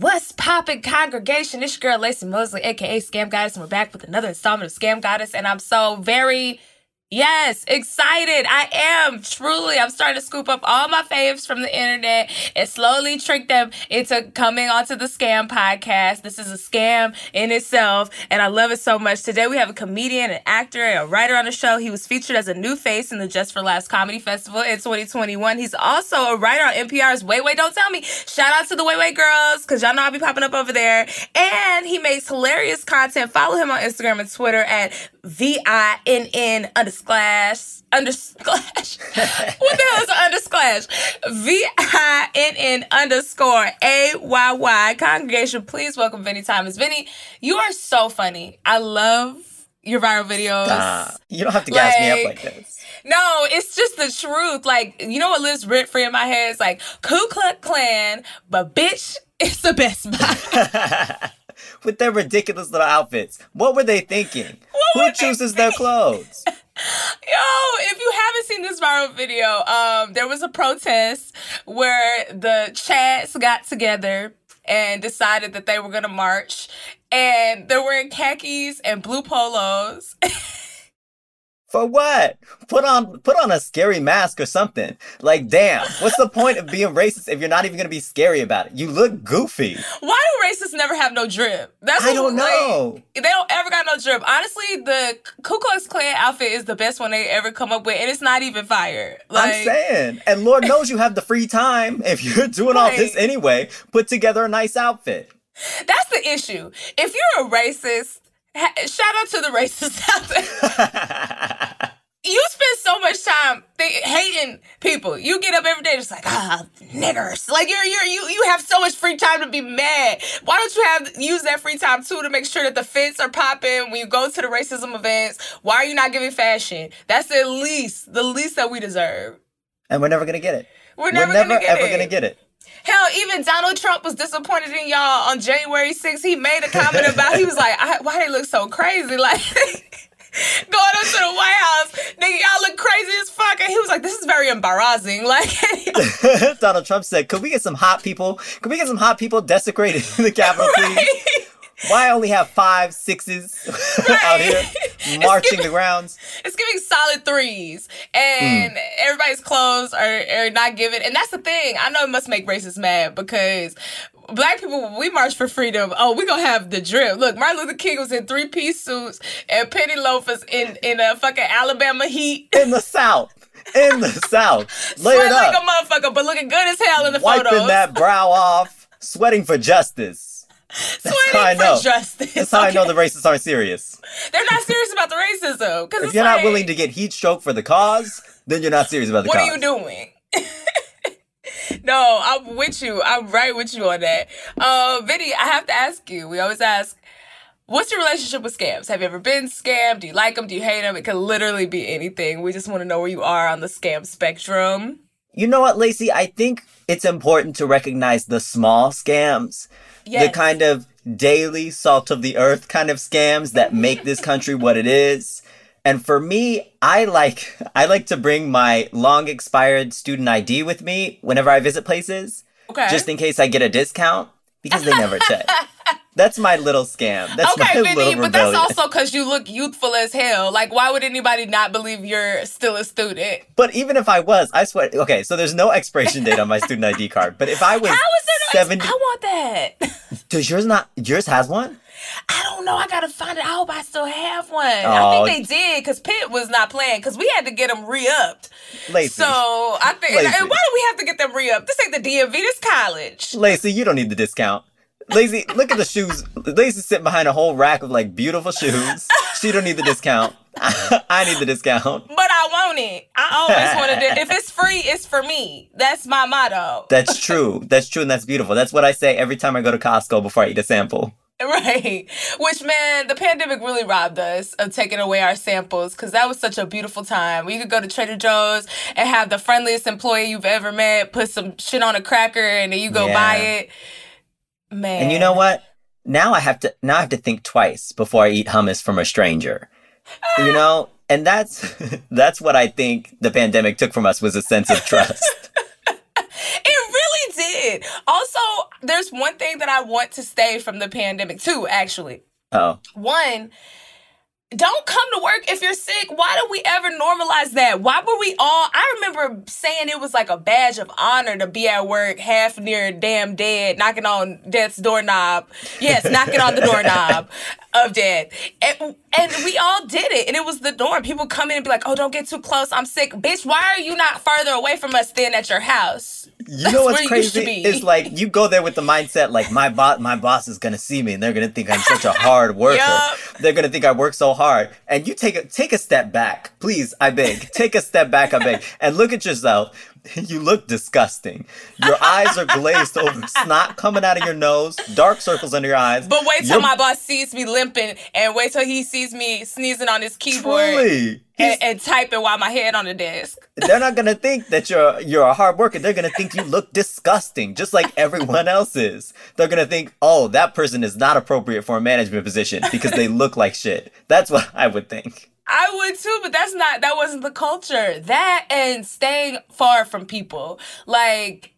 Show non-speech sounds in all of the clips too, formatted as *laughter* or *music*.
What's poppin', congregation? It's your girl Lacey Mosley, aka Scam Goddess, and we're back with another installment of Scam Goddess. And I'm so very Yes, excited. I am truly. I'm starting to scoop up all my faves from the internet and slowly trick them into coming onto the scam podcast. This is a scam in itself, and I love it so much. Today we have a comedian, an actor, and a writer on the show. He was featured as a new face in the Just for Laughs Comedy Festival in 2021. He's also a writer on NPR's Wait Wait Don't Tell Me. Shout out to the Wait Wait girls, because y'all know I'll be popping up over there. And he makes hilarious content. Follow him on Instagram and Twitter at V I N N underslash underslash. *laughs* what the hell is an underslash? V I N N underscore A Y Y. Congregation, please welcome Vinny Thomas. Vinny, you are so funny. I love your viral videos. Ah, you don't have to gas me up Like- this. No, it's just the truth. Like, you know what lives rent free in my head? It's like Ku Klux Klan, but bitch, *laughs* it's the best buy. *laughs* With their ridiculous little outfits. What were they thinking? were Who chooses their clothes? Yo, if you haven't seen this viral video, um, there was a protest where the Chads got together and decided that they were gonna march, and they're wearing khakis and blue polos. *laughs* For what? Put on put on a scary mask or something. Like, damn, what's the point of being racist if you're not even gonna be scary about it? You look goofy. Why do racists never have no drip? That's I don't like, know. they don't ever got no drip. Honestly, the Ku Klux Klan outfit is the best one they ever come up with, and it's not even fire. Like, I'm saying. And Lord knows you have the free time. If you're *laughs* doing all this anyway, put together a nice outfit. that's the issue. If you're a racist, shout out to the *laughs* racists out there. *laughs* you spend so much time think, hating people. You get up every day just like ah niggers. Like you're you're you you have so much free time to be mad. Why don't you have use that free time too to make sure that the fits are popping when you go to the racism events? Why are you not giving fashion? That's the least the least that we deserve. and we're never gonna get it. We're never, gonna get ever it. gonna get it. Hell, even Donald Trump was disappointed in y'all on January 6th. He made a comment about he was like, I, "Why they look so crazy?" *laughs* Like *laughs* going up to the White House, nigga, y'all look crazy as fuck. And he was like, "This is very embarrassing." *laughs* Like, *laughs* Donald Trump said, "Could we get some hot people? Could we get some hot people desecrated in the Capitol, please? Right? Why only have five sixes *laughs* out here *laughs* marching the grounds? It's giving solid threes, and mm. everybody's clothes are, are not giving. And that's the thing. I know it must make racists mad because black people, we march for freedom. Oh, we gonna have the drip. Look, Martin Luther King was in three piece suits and penny loafers in in a fucking Alabama heat. In the South, in the *laughs* South, layered Sweat like a motherfucker, but looking good as hell in the wiping photos. that brow off, sweating for justice. *laughs* That's Sweating how I for know. justice. That's how I know the racists aren't serious. They're not serious about the racism. If you're not willing to get heat stroke for the cause, then you're not serious about the what cause. are you doing? *laughs* no, I'm with you. I'm right with you on that. Uh, Vinny, I have to ask you. We always ask, what's your relationship with scams? Have you ever been scammed? Do you like them? Do you hate them? It could literally be anything. We just want to know where you are on the scam spectrum. You know what, Lacey? I think it's important to recognize the small scams, Yes. the kind of daily salt of the earth kind of scams that make this country what it is. And for me, I like I like to bring my long expired student ID with me whenever I visit places, Okay. just in case I get a discount because they never *laughs* check. That's my little scam. That's okay, my *laughs* Vinny, but that's also because you look youthful as hell. Like, why would anybody not believe you're still a student? But even if I was, I swear. Okay, so there's no expiration date on my student ID card. But if I was How is it? seventy, I want that. *laughs* does yours not? Yours has one. I don't know. I gotta find it. I hope I still have one. Oh. I think they did because Pitt was not playing because we had to get them re-upped. Lacey. So I think. and- and why do we have to get them re-upped? This ain't the DMV. This college. Lacey, you don't need the discount. Lacey, look at the shoes. Lacey's sitting behind a whole rack of like beautiful shoes. She don't need the discount. *laughs* I need the discount. But I want it. I always wanted it. If it's free, it's for me. That's my motto. That's true. That's true and that's beautiful. That's what I say every time I go to Costco before I eat a sample. Right. Which, man, the pandemic really robbed us of taking away our samples because that was such a beautiful time. We could go to Trader Joe's and have the friendliest employee you've ever met, put some shit on a cracker, and then you go Yeah. buy it. Man. And you know what? Now I have to now I have to think twice before I eat hummus from a stranger. Ah. You know? And that's *laughs* that's what I think the pandemic took from us was a sense of trust. *laughs* It really did. Also, there's one thing that I want to stay from the pandemic, too, actually. oh. One, don't come to work if you're sick. Why do we ever normalize that? Why were we all? I remember saying it was like a badge of honor to be at work half near damn dead, knocking on death's doorknob. Yes, knocking on the doorknob *laughs* of death. And, and we all did it. And it was the norm. People come in and be like, oh, don't get too close. I'm sick. Bitch, why are you not further away from us than at your house? You know what's where you used to crazy? It's like you go there with the mindset like my boss my boss is gonna see me and they're gonna think I'm such a hard worker. *laughs* Yup. They're gonna think I work so hard. And you take a take a step back. Please, I beg. Take a step back, I beg. And look at yourself. *laughs* You look disgusting. Your eyes are glazed over, snot coming out of your nose, dark circles under your eyes. But wait till You're- my boss sees me limping and wait till he sees me sneezing on his keyboard. And, and typing while my head on the desk. *laughs* they're not gonna think that you're you're a hard worker. They're gonna think you look disgusting, just like everyone else is. They're gonna think, oh, that person is not appropriate for a management position because they look like shit. That's what I would think. I would too, but that's not that wasn't the culture. That and staying far from people. Like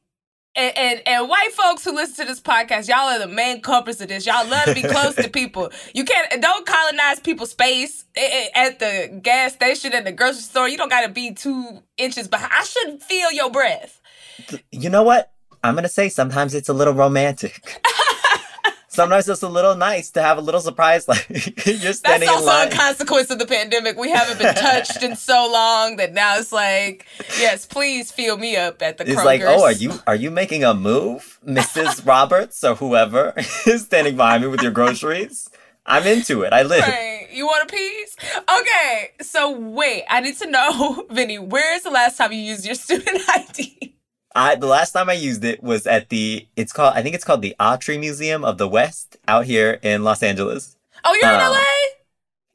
and, and and white folks who listen to this podcast, y'all are the main culprits of this. Y'all love to be close to *laughs* people. You can't don't colonize people's space a- a- at the gas station at the grocery store. You don't got to be two inches behind. I should feel your breath. You know what? I'm gonna say sometimes it's a little romantic. *laughs* sometimes it's a little nice to have a little surprise, *laughs* like you're That's standing in also line. a consequence of the pandemic. We haven't been *laughs* touched in so long that now it's like, yes, please fill me up at the It's Kroger's. like, oh, are you are you making a move, Mrs. *laughs* Roberts or whoever is standing behind me with your groceries? I'm into it. I live. Right. You want a piece? Okay. So wait, I need to know, Vinny, where is the last time you used your student ID? I the last time I used it was at the it's called I think it's called the Autry Museum of the West out here in Los Angeles. Oh, you're in Um, LA?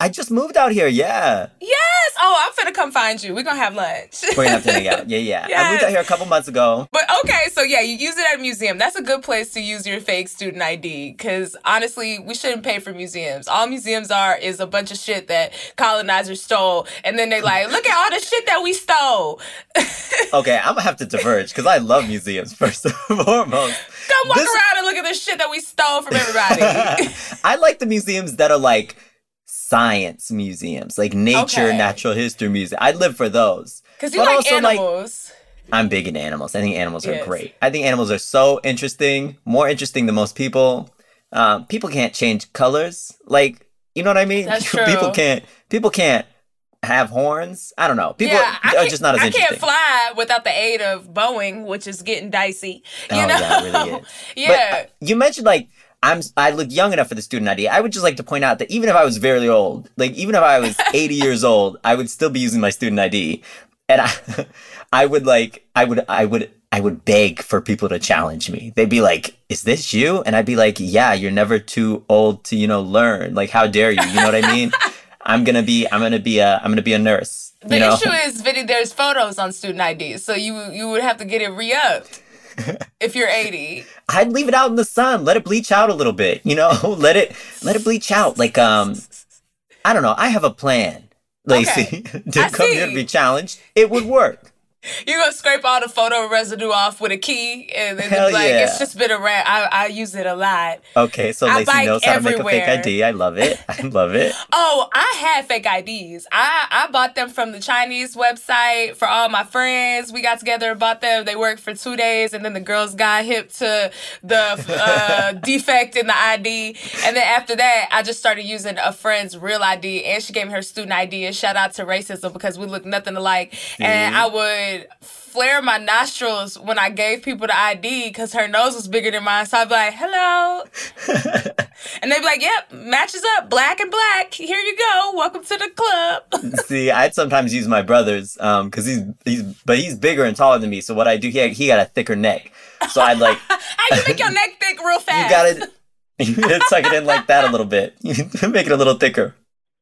I just moved out here, yeah. Yes. Oh, I'm finna come find you. We're gonna have lunch. We're gonna have to hang out. *laughs* Yeah, yeah. I moved out here a couple months ago. But okay, so yeah, you use it at a museum. That's a good place to use your fake student ID because honestly, we shouldn't pay for museums. All museums are is a bunch of shit that colonizers stole, and then they like, look at all the shit that we stole. *laughs* Okay, I'm gonna have to diverge because I love museums *laughs* first and foremost. Come walk This- around and look at the shit that we stole from everybody. I like the museums that are like science museums, like nature, Okay. natural history museum. I live for those. Because you But like also, like, animals. I'm big into animals. I think animals Yes. are great. I think animals are so interesting, more interesting than most people. Um, people can't change colors, like you know what I mean. That's *laughs* true. people can't. People can't have horns. I don't know. People yeah, I are just not as I interesting. can't fly without the aid of Boeing, which is getting dicey. You Oh, know? *laughs* yeah, really is. yeah. But you mentioned like I'm I look young enough for the student ID. I would just like to point out that even if I was very old, like even if I was *laughs* 80 years old, I would still be using my student ID. And I *laughs* I would like I would I would I would beg for people to challenge me. They'd be like, "Is this you?" And I'd be like, "Yeah, you're never too old to, you know, learn. Like how dare you? You know what I mean?" *laughs* I'm going to be I'm going to be a I'm going to be a nurse. The you know? issue is, Vinny, there's photos on student IDs, so you you would have to get it re-upped if you're 80. *laughs* I'd leave it out in the sun, let it bleach out a little bit, you know, *laughs* let it let it bleach out. Like um I don't know, I have a plan, Lacey, *laughs* to I come here to be challenged. It would work. *laughs* You're gonna scrape all the photo residue off with a key, and then Hell like yeah. it's just been around. I, I use it a lot. Okay, so I Lacey knows how to make a everywhere. fake ID. I love it. I *laughs* love it. Oh, I had fake IDs. I I bought them from the Chinese website for all my friends. We got together and bought them. They worked for two days, and then the girls got hip to the uh, *laughs* defect in the ID. And then after that, I just started using a friend's real ID, and she gave me her student ID. And shout out to racism because we look nothing alike. And I would flare my nostrils when I gave people the ID because her nose was bigger than mine. So I'd be like, "Hello." *laughs* And they'd be like, yep, matches up, black and black. Here you go. Welcome to the club. *laughs* See, I'd sometimes use my brother's um because he's he's but he's bigger and taller than me. So what I do, he he got a thicker neck. So I'd like *laughs* How you make your neck thick real fast? you gotta you gotta tuck it in like that a little bit. You make it a little thicker.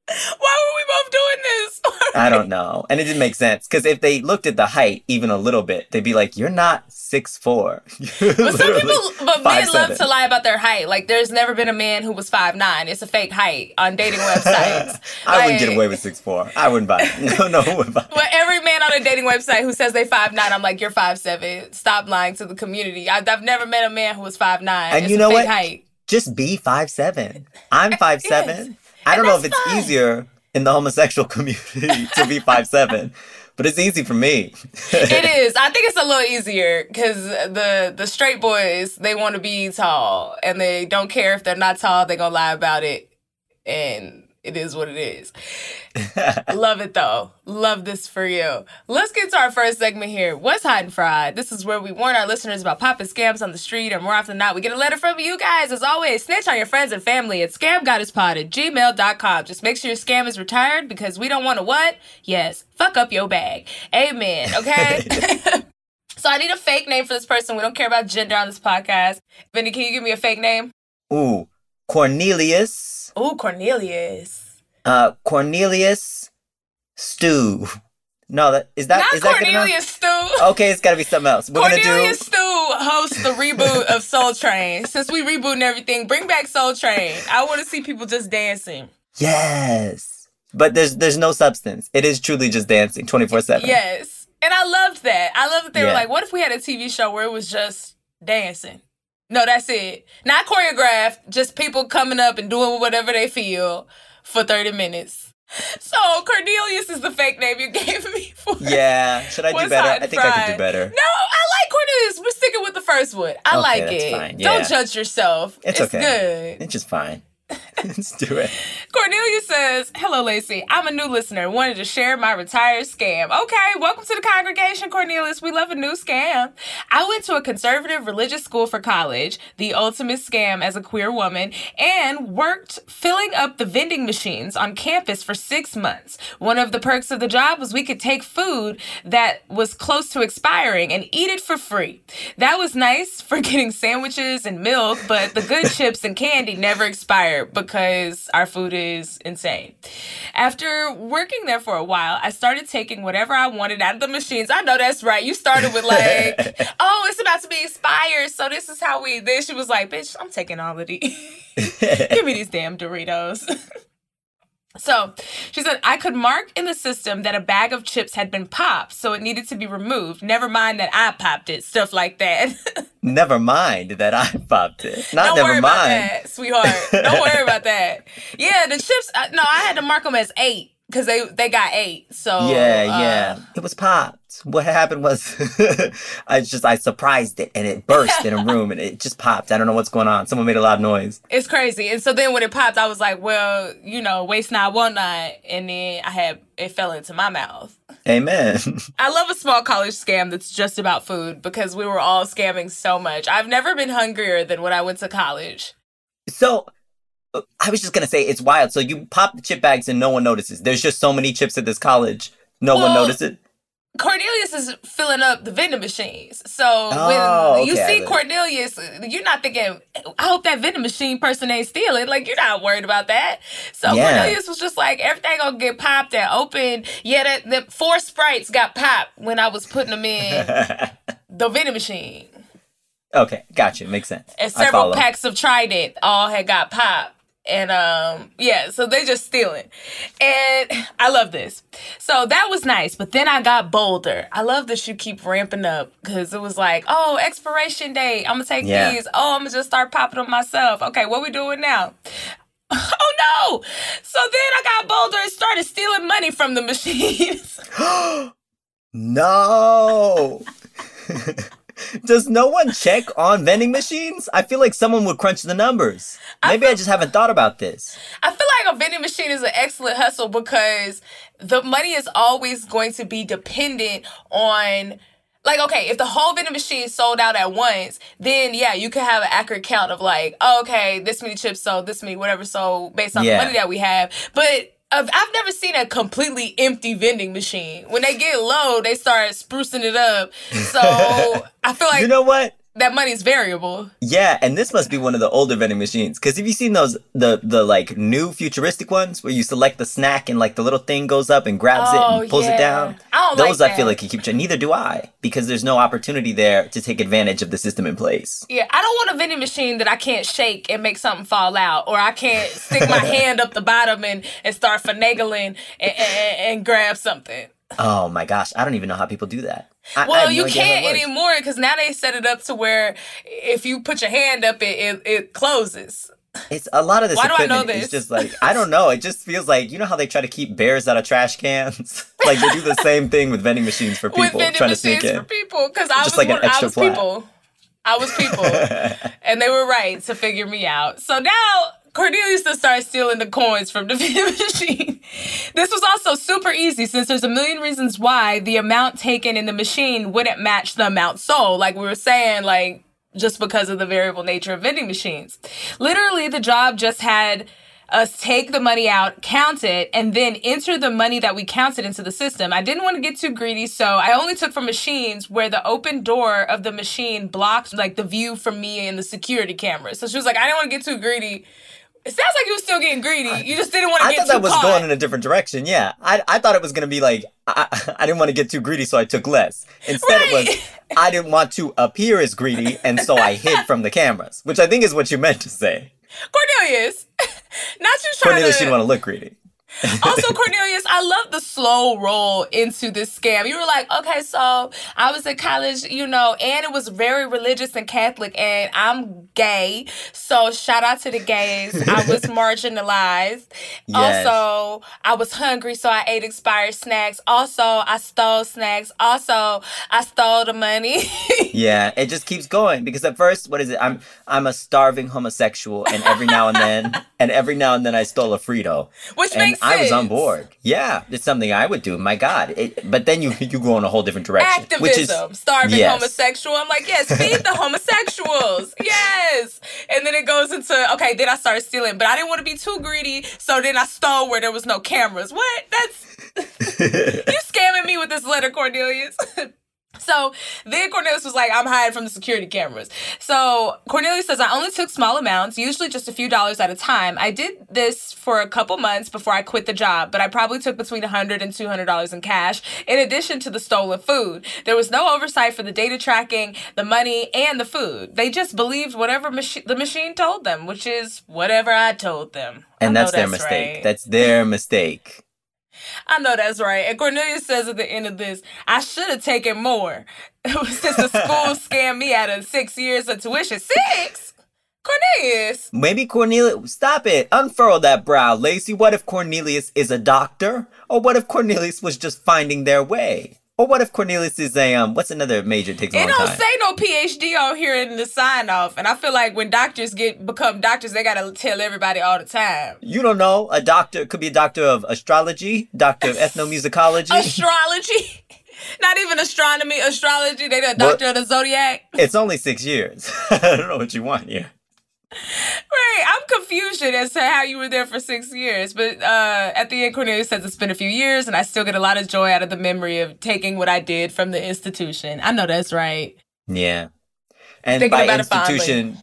Why were we both doing this? *laughs* I don't know. And it didn't make sense. Because if they looked at the height even a little bit, they'd be like, You're not six four. *laughs* But some people, but men love to lie about their height. Like, there's never been a man who was five nine. It's a fake height on dating websites. *laughs* I wouldn't get away with six four. I wouldn't buy it. No, no one would buy it. But every man on a dating website who says they five nine, I'm like, you're five seven. Stop lying to the community. I, I've never met a man who was five nine. And it's you a know fake what? Height. Just be five seven. I'm five seven. I don't know if it's fine. easier in the homosexual *laughs* community to be five seven, but it's easy for me. it *laughs* is. I think it's a little easier because the the straight boys they want to be tall and they don't care if they're not tall. They're gonna lie about it, and it is what it is. *laughs* Love it though. Love this for you. Let's get to our first segment here. What's hot and fried? This is where we warn our listeners about popping scams on the street, and more often than not, we get a letter from you guys. As always, snitch on your friends and family at scamgoddesspod at gmail.com. Just make sure your scam is retired because we don't want to what? Yes, fuck up your bag. Amen. Okay? *laughs* so I need a fake name for this person. We don't care about gender on this podcast. Vinny, can you give me a fake name? Ooh, Cornelius. Oh, Cornelius. Uh, Cornelius Stew. No, that is that Not is that? Cornelius Stu. Okay, it's got to be something else. We're Cornelius gonna Stu hosts the reboot of Soul Train. Since we rebooting everything, bring back Soul Train. I want to see people just dancing. yes, but there's there's no substance. It is truly just dancing, twenty four seven. Yes. And I loved that. I love that they were like, what if we had a TV show where it was just dancing? No, that's it. Not choreographed, just people coming up and doing whatever they feel for 30 minutes. So Cornelius is the fake name you *laughs* gave me for Yeah, should I do better? I think I could do better. No, I like Cornelius. We're sticking with the first one. I Okay, like it. fine. Don't judge yourself. It's, It's, okay. good. It's just fine. *laughs* Let's do it. Cornelia says, Hello, Lacey. I'm a new listener. Wanted to share my retired scam. Okay, welcome to the congregation, Cornelius. We love a new scam. I went to a conservative religious school for college, the ultimate scam as a queer woman, and worked filling up the vending machines on campus for six months. One of the perks of the job was we could take food that was close to expiring and eat it for free. That was nice for *laughs* getting sandwiches and milk, but the good *laughs* chips and candy never expired because our food is insane. After working there for a while, I started taking whatever I wanted out of the machines. I know that's right. You started with like, *laughs* oh, it's about to be expired, so this is how we. Then she was like, bitch, I'm taking all of these. *laughs* Give me these damn Doritos. *laughs* So she said, I could mark in the system that a bag of chips had been popped, so it needed to be removed. Never mind that I popped it, stuff like that. *laughs* Never mind that I popped it. Not Don't never worry mind. about that, sweetheart. Don't worry about *laughs* that. Yeah, the chips. Uh, no, I had to mark them as eight because they they got eight. So Yeah, uh, yeah. It was popped. What happened was *laughs* I just I surprised it and it burst in a *laughs* room and it just popped. I don't know what's going on. Someone made a loud noise. It's crazy. And so then when it popped, I was like, well, you know, waste not, want not. And then I had it fell into my mouth. Amen. *laughs* I love a small college scam that's just about food because we were all scamming so much. I've never been hungrier than when I went to college. so I was just gonna say it's wild. So you pop the chip bags and no one notices. There's just so many chips at this college. No one Well, noticed it. Cornelius is filling up the vending machines. So Oh, when you see. Cornelius, you're not thinking, I hope that vending machine person ain't stealing. Like, you're not worried about that. So Yeah. Cornelius was just like, everything gonna get popped and open. Yeah, that, the four sprites got popped when I was putting them in *laughs* the vending machine. okay, gotcha. Makes sense. And several packs of Trident all had got popped. And um yeah, so they just stealing. And I love this. So that was nice, but then I got bolder. I love that you keep ramping up because it was like, oh, expiration date. I'm gonna take Yeah. these. Oh, I'm gonna just start popping them myself. Okay, what we doing now? *laughs* Oh no! So then I got bolder and started stealing money from the *laughs* machines. *gasps* No. *laughs* *laughs* Does no one check on vending machines? I feel like someone would crunch the numbers. Maybe I, just haven't thought about this. I feel like a vending machine is an excellent hustle because the money is always going to be dependent on like okay, if the whole vending machine sold out at once, then yeah, you could have an accurate count of like, oh, okay, this many chips sold, this many whatever sold based on Yeah. the money that we have. But I've, never seen a completely empty vending machine. When they get low, they start sprucing it up. So *laughs* I feel like You know what? That money's variable. Yeah, and this must be one of the older vending machines. Because have you seen those the the like new futuristic ones where you select the snack and like the little thing goes up and grabs it Oh, and pulls yeah. it down? I don't those like I feel like you keep. Neither do I, because there's no opportunity there to take advantage of the system in place. Yeah, I don't want a vending machine that I can't shake and make something fall out, or I can't stick my *laughs* hand up the bottom and, and start finagling and, and, and grab something. Oh my gosh, I don't even know how people do that. I, I Well, no you can't anymore because now they set it up to where if you put your hand up, it it, it closes. It's a lot of this Why do I know this? It's just like I don't know. It just feels like you know how they try to keep bears out of trash cans. *laughs* like they do the same thing with vending machines for *laughs* people trying to sneak in. for people because I Just was like an I was flat. people. I was people, *laughs* and they were right to figure me out. So now Cornelius to start stealing the coins from the *laughs* machine. This was also super easy since there's a million reasons why the amount taken in the machine wouldn't match the amount sold. Like we were saying, like just because of the variable nature of vending machines. Literally, the job just had us take the money out, count it, and then enter the money that we counted into the system. I didn't want to get too greedy, so I only took from machines where the open door of the machine blocked like the view from me and the security camera. So she was like, I didn't want to get too greedy. It sounds like you were still getting greedy. You just didn't want to I thought that was caught. going in a different direction. Yeah, I, I thought it was gonna be like I, I *laughs* didn't want to get too greedy, so I took less. Instead, it was I didn't want to appear as greedy, and so I hid from the cameras, which I think is what you meant to say. Cornelius, *laughs* not you trying Cornelius to. didn't want to look greedy. *laughs* also, Cornelius, I love the slow roll into this scam. You were like, okay, so I was in college, you know, and it was very religious and Catholic, and I'm gay. So shout out to the gays. I was *laughs* marginalized. Yes. Also, I was hungry, so I ate expired snacks. Also, I stole snacks. Also, I stole the money. *laughs* Yeah, it just keeps going because at first, what is it? I'm I'm a starving homosexual, and every now and then, *laughs* and every now and then, I stole a Frito, Which and makes I was on board. Yeah, it's something I would do. My God, it, but then you you go in a whole different direction, which is activism, starving yes. homosexual. I'm like, yes, feed the *laughs* homosexuals. Yes. And then it goes into, okay, then I started stealing, but I didn't want to be too greedy. So then I stole where there was no cameras. What? That's, *laughs* you scamming me with this letter, Cornelius. So then Cornelius was like, I'm hiding from the security cameras. So Cornelius says, I only took small amounts, usually just a few dollars at a time. I did this for a couple months before I quit the job, but I probably took between $100 and $200 in cash, in addition to the stolen food. There was no oversight for the data tracking, the money, and the food. They just believed whatever machi- the machine told them, which is whatever I told them. And know that's their mistake. right. That's their mistake. I know that's right. And Cornelius says at the end of this, I should have taken more. *laughs* Since the school *laughs* scammed me out of six years of tuition. Six? Cornelius. Maybe Cornelius, stop it, unfurl that brow, Lacey. What if Cornelius is a doctor? Or what if Cornelius was just finding their way? Or what if Cornelius is a, um, what's another major takes It don't time? say no PhD on here in the sign off. And I feel like when doctors get become doctors, they gotta tell everybody all the time. you don't know, a doctor could be a doctor of astrology, doctor of ethnomusicology. *laughs* Astrology. *laughs* Not even astronomy, astrology. They the doctor of the zodiac. it's only six years. *laughs* I don't know what you want here. Right. I'm confused as to how you were there for six years. But uh, at the end, Cornelius says it's been a few years, and I still get a lot of joy out of the memory of taking what I did from the institution. I know that's right. Yeah. And Thinking by about it fondly. institution,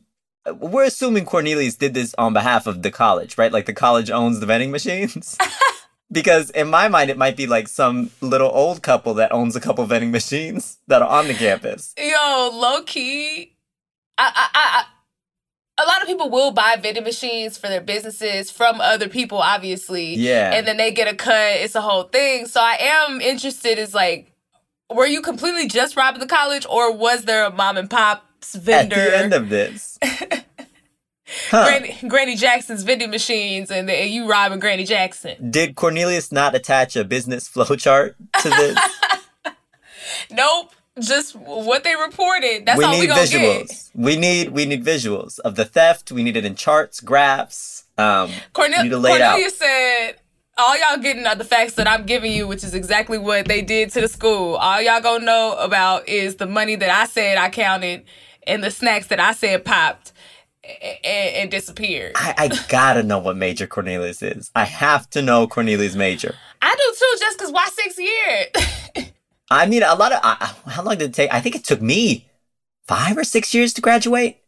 we're assuming Cornelius did this on behalf of the college, right? Like the college owns the vending machines. *laughs* because in my mind, it might be like some little old couple that owns a couple vending machines that are on the campus. Yo, low key. I, I, I, I a lot of people will buy vending machines for their businesses from other people, obviously. Yeah. And then they get a cut. It's a whole thing. So I am interested. Is like, were you completely just robbing the college, or was there a mom and pop's vendor? At the end of this. *laughs* Huh. Granny, Granny Jackson's vending machines, and, the, and you robbing Granny Jackson. Did Cornelius not attach a business flow chart to this? *laughs* Nope. Just what they reported. That's we all need we gonna visuals. get. We need we need visuals of the theft. We need it in charts, graphs. Um, Cornel- we need to lay it out. Cornelius said, all y'all getting are the facts that I'm giving you, which is exactly what they did to the school. All y'all gonna know about is the money that I said I counted and the snacks that I said popped and, and disappeared. I, I gotta know what major Cornelius is. I have to know Cornelius' major. I do too, just because why six years? *laughs* I mean, a lot of. Uh, how long did it take? I think it took me five or six years to graduate.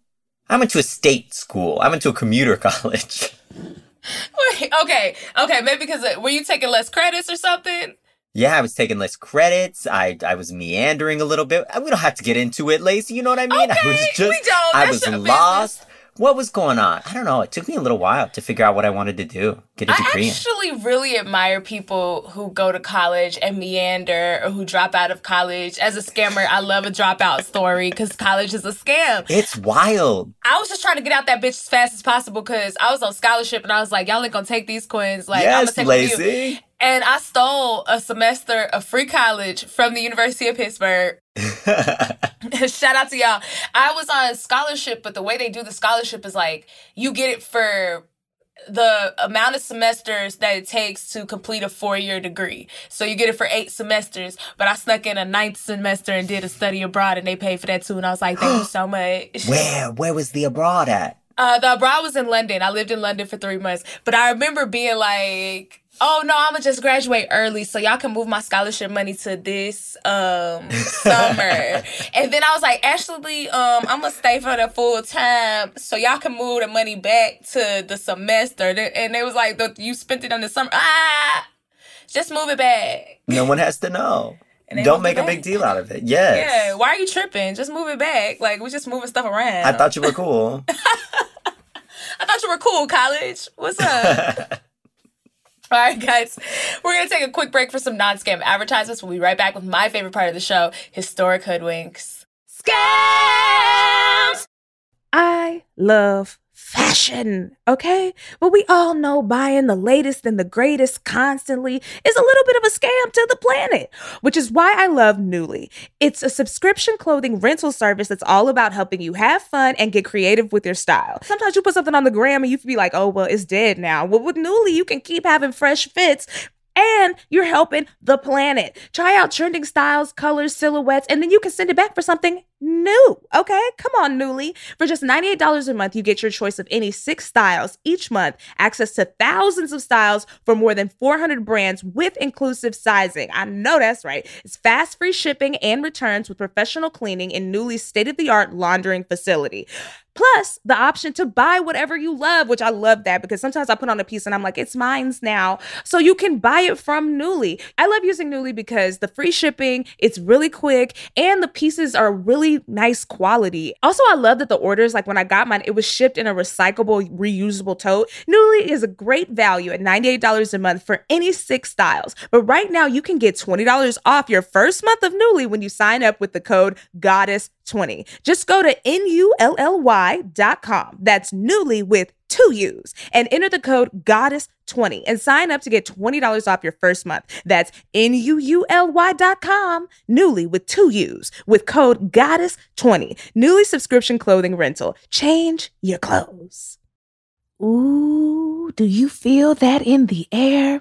I went to a state school. I went to a commuter *laughs* college. Wait, okay, okay, maybe because uh, were you taking less credits or something? Yeah, I was taking less credits. I I was meandering a little bit. We don't have to get into it, Lacey. You know what I mean? I was Okay, just we don't. I That's was lost. What was going on? I don't know. It took me a little while to figure out what I wanted to do. Get a degree I actually really admire people who go to college and meander or who drop out of college. As a scammer, I love a dropout story because college is a scam. It's wild. I was just trying to get out that bitch as fast as possible because I was on scholarship and I was like, y'all ain't gonna take these coins. Like, I'm yes, gonna take. Lacey. And I stole a semester of free college from the University of Pittsburgh. *laughs* *laughs* Shout out to y'all. I was on scholarship, but the way they do the scholarship is like you get it for the amount of semesters that it takes to complete a four year degree. So you get it for eight semesters, but I snuck in a ninth semester and did a study abroad and they paid for that too. And I was like, thank you *gasps* so much. Where where was the abroad at? Uh, the abroad was in London. I lived in London for three months, but I remember being like, "Oh no, I'm gonna just graduate early, so y'all can move my scholarship money to this um summer." *laughs* and then I was like, "Actually, um, I'm gonna stay for the full time, so y'all can move the money back to the semester." And they was like, the, "You spent it on the summer, ah, just move it back." No one has to know. *laughs* Don't make a big deal out of it. Yes. Yeah, why are you tripping? Just move it back. Like we're just moving stuff around. I thought you were cool. *laughs* I thought you were cool, college. What's up? *laughs* All right, guys, we're going to take a quick break for some non scam advertisements. We'll be right back with my favorite part of the show historic hoodwinks. Scams! I love fashion, okay? But we all know buying the latest and the greatest constantly is a little bit of a scam to the planet, which is why I love Nuuly. It's a subscription clothing rental service that's all about helping you have fun and get creative with your style. Sometimes you put something on the gram and you can be like, oh, well, it's dead now. Well, with Nuuly, you can keep having fresh fits and you're helping the planet. Try out trending styles, colors, silhouettes, and then you can send it back for something new. Okay? Come on, Nuuly. For just $98 a month, you get your choice of any six styles each month, access to thousands of styles for more than 400 brands with inclusive sizing. I know that's right. It's fast free shipping and returns with professional cleaning in Nuuly's state of the art laundering facility. Plus, the option to buy whatever you love, which I love that because sometimes I put on a piece and I'm like, it's mine's now. So you can buy it from Nuuly. I love using Nuuly because the free shipping, it's really quick, and the pieces are really nice quality. Also, I love that the orders, like when I got mine, it was shipped in a recyclable, reusable tote. Nuuly is a great value at $98 a month for any six styles. But right now, you can get $20 off your first month of Nuuly when you sign up with the code GODDESS20. Just go to N-U-L-L-Y.com. That's Nuuly with two U's and enter the code GODDESS20 and sign up to get $20 off your first month. That's N-U-U-L-Y dot com, Nuuly with two U's with code GODDESS20. Nuuly subscription clothing rental. Change your clothes. Ooh, do you feel that in the air?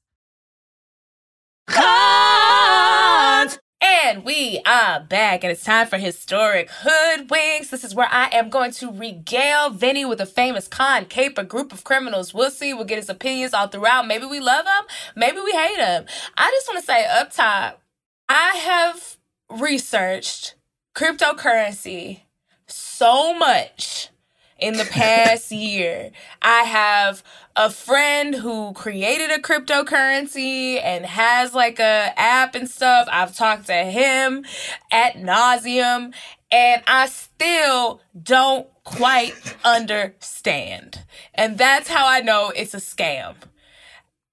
Cons! And we are back, and it's time for Historic Hoodwinks. This is where I am going to regale Vinny with a famous con caper group of criminals. We'll see. We'll get his opinions all throughout. Maybe we love him, maybe we hate him. I just want to say up top, I have researched cryptocurrency so much in the past year. I have a friend who created a cryptocurrency and has like a app and stuff. I've talked to him at nauseum and I still don't quite understand. And that's how I know it's a scam.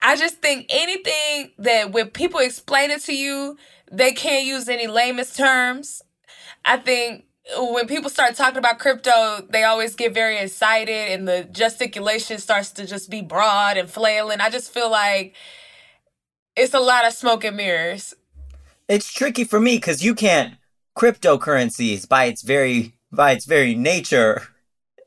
I just think anything that when people explain it to you, they can't use any lamest terms. I think when people start talking about crypto, they always get very excited and the gesticulation starts to just be broad and flailing. I just feel like it's a lot of smoke and mirrors. It's tricky for me because you can't cryptocurrencies by its very by its very nature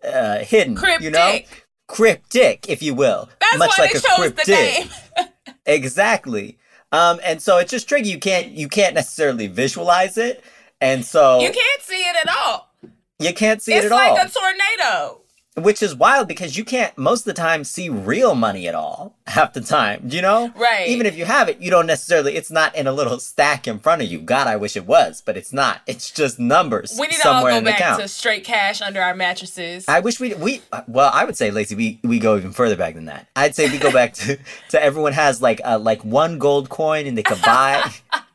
uh, hidden. Cryptic. You know? Cryptic, if you will. That's Much why like they a chose cryptid. the name. *laughs* exactly. Um, and so it's just tricky. You can't you can't necessarily visualize it. And so you can't see it at all. you can't see it's it at like all. It's like a tornado. Which is wild because you can't most of the time see real money at all half the time. You know? Right. Even if you have it, you don't necessarily it's not in a little stack in front of you. God, I wish it was, but it's not. It's just numbers We need to all go back account. to straight cash under our mattresses. I wish we we well, I would say, Lacey, we we go even further back than that. I'd say we go back to *laughs* to everyone has like uh, like one gold coin and they could buy. *laughs*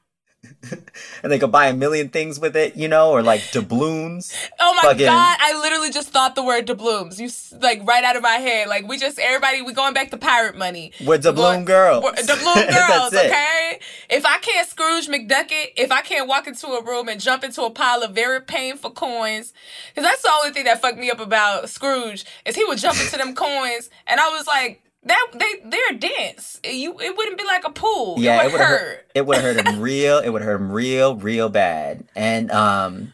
*laughs* And they could buy a million things with it, you know, or like doubloons. Oh my Fucking- god! I literally just thought the word doubloons. You like right out of my head. Like we just everybody we going back to pirate money. We're doubloon girls. We're *laughs* doubloon girls. okay. If I can't Scrooge McDucket, if I can't walk into a room and jump into a pile of very painful coins, because that's the only thing that fucked me up about Scrooge is he would jump into them coins, and I was like. That they they're dense. You it wouldn't be like a pool. Yeah, it would hurt. hurt. It would hurt him *laughs* real. It would hurt him real, real bad. And um,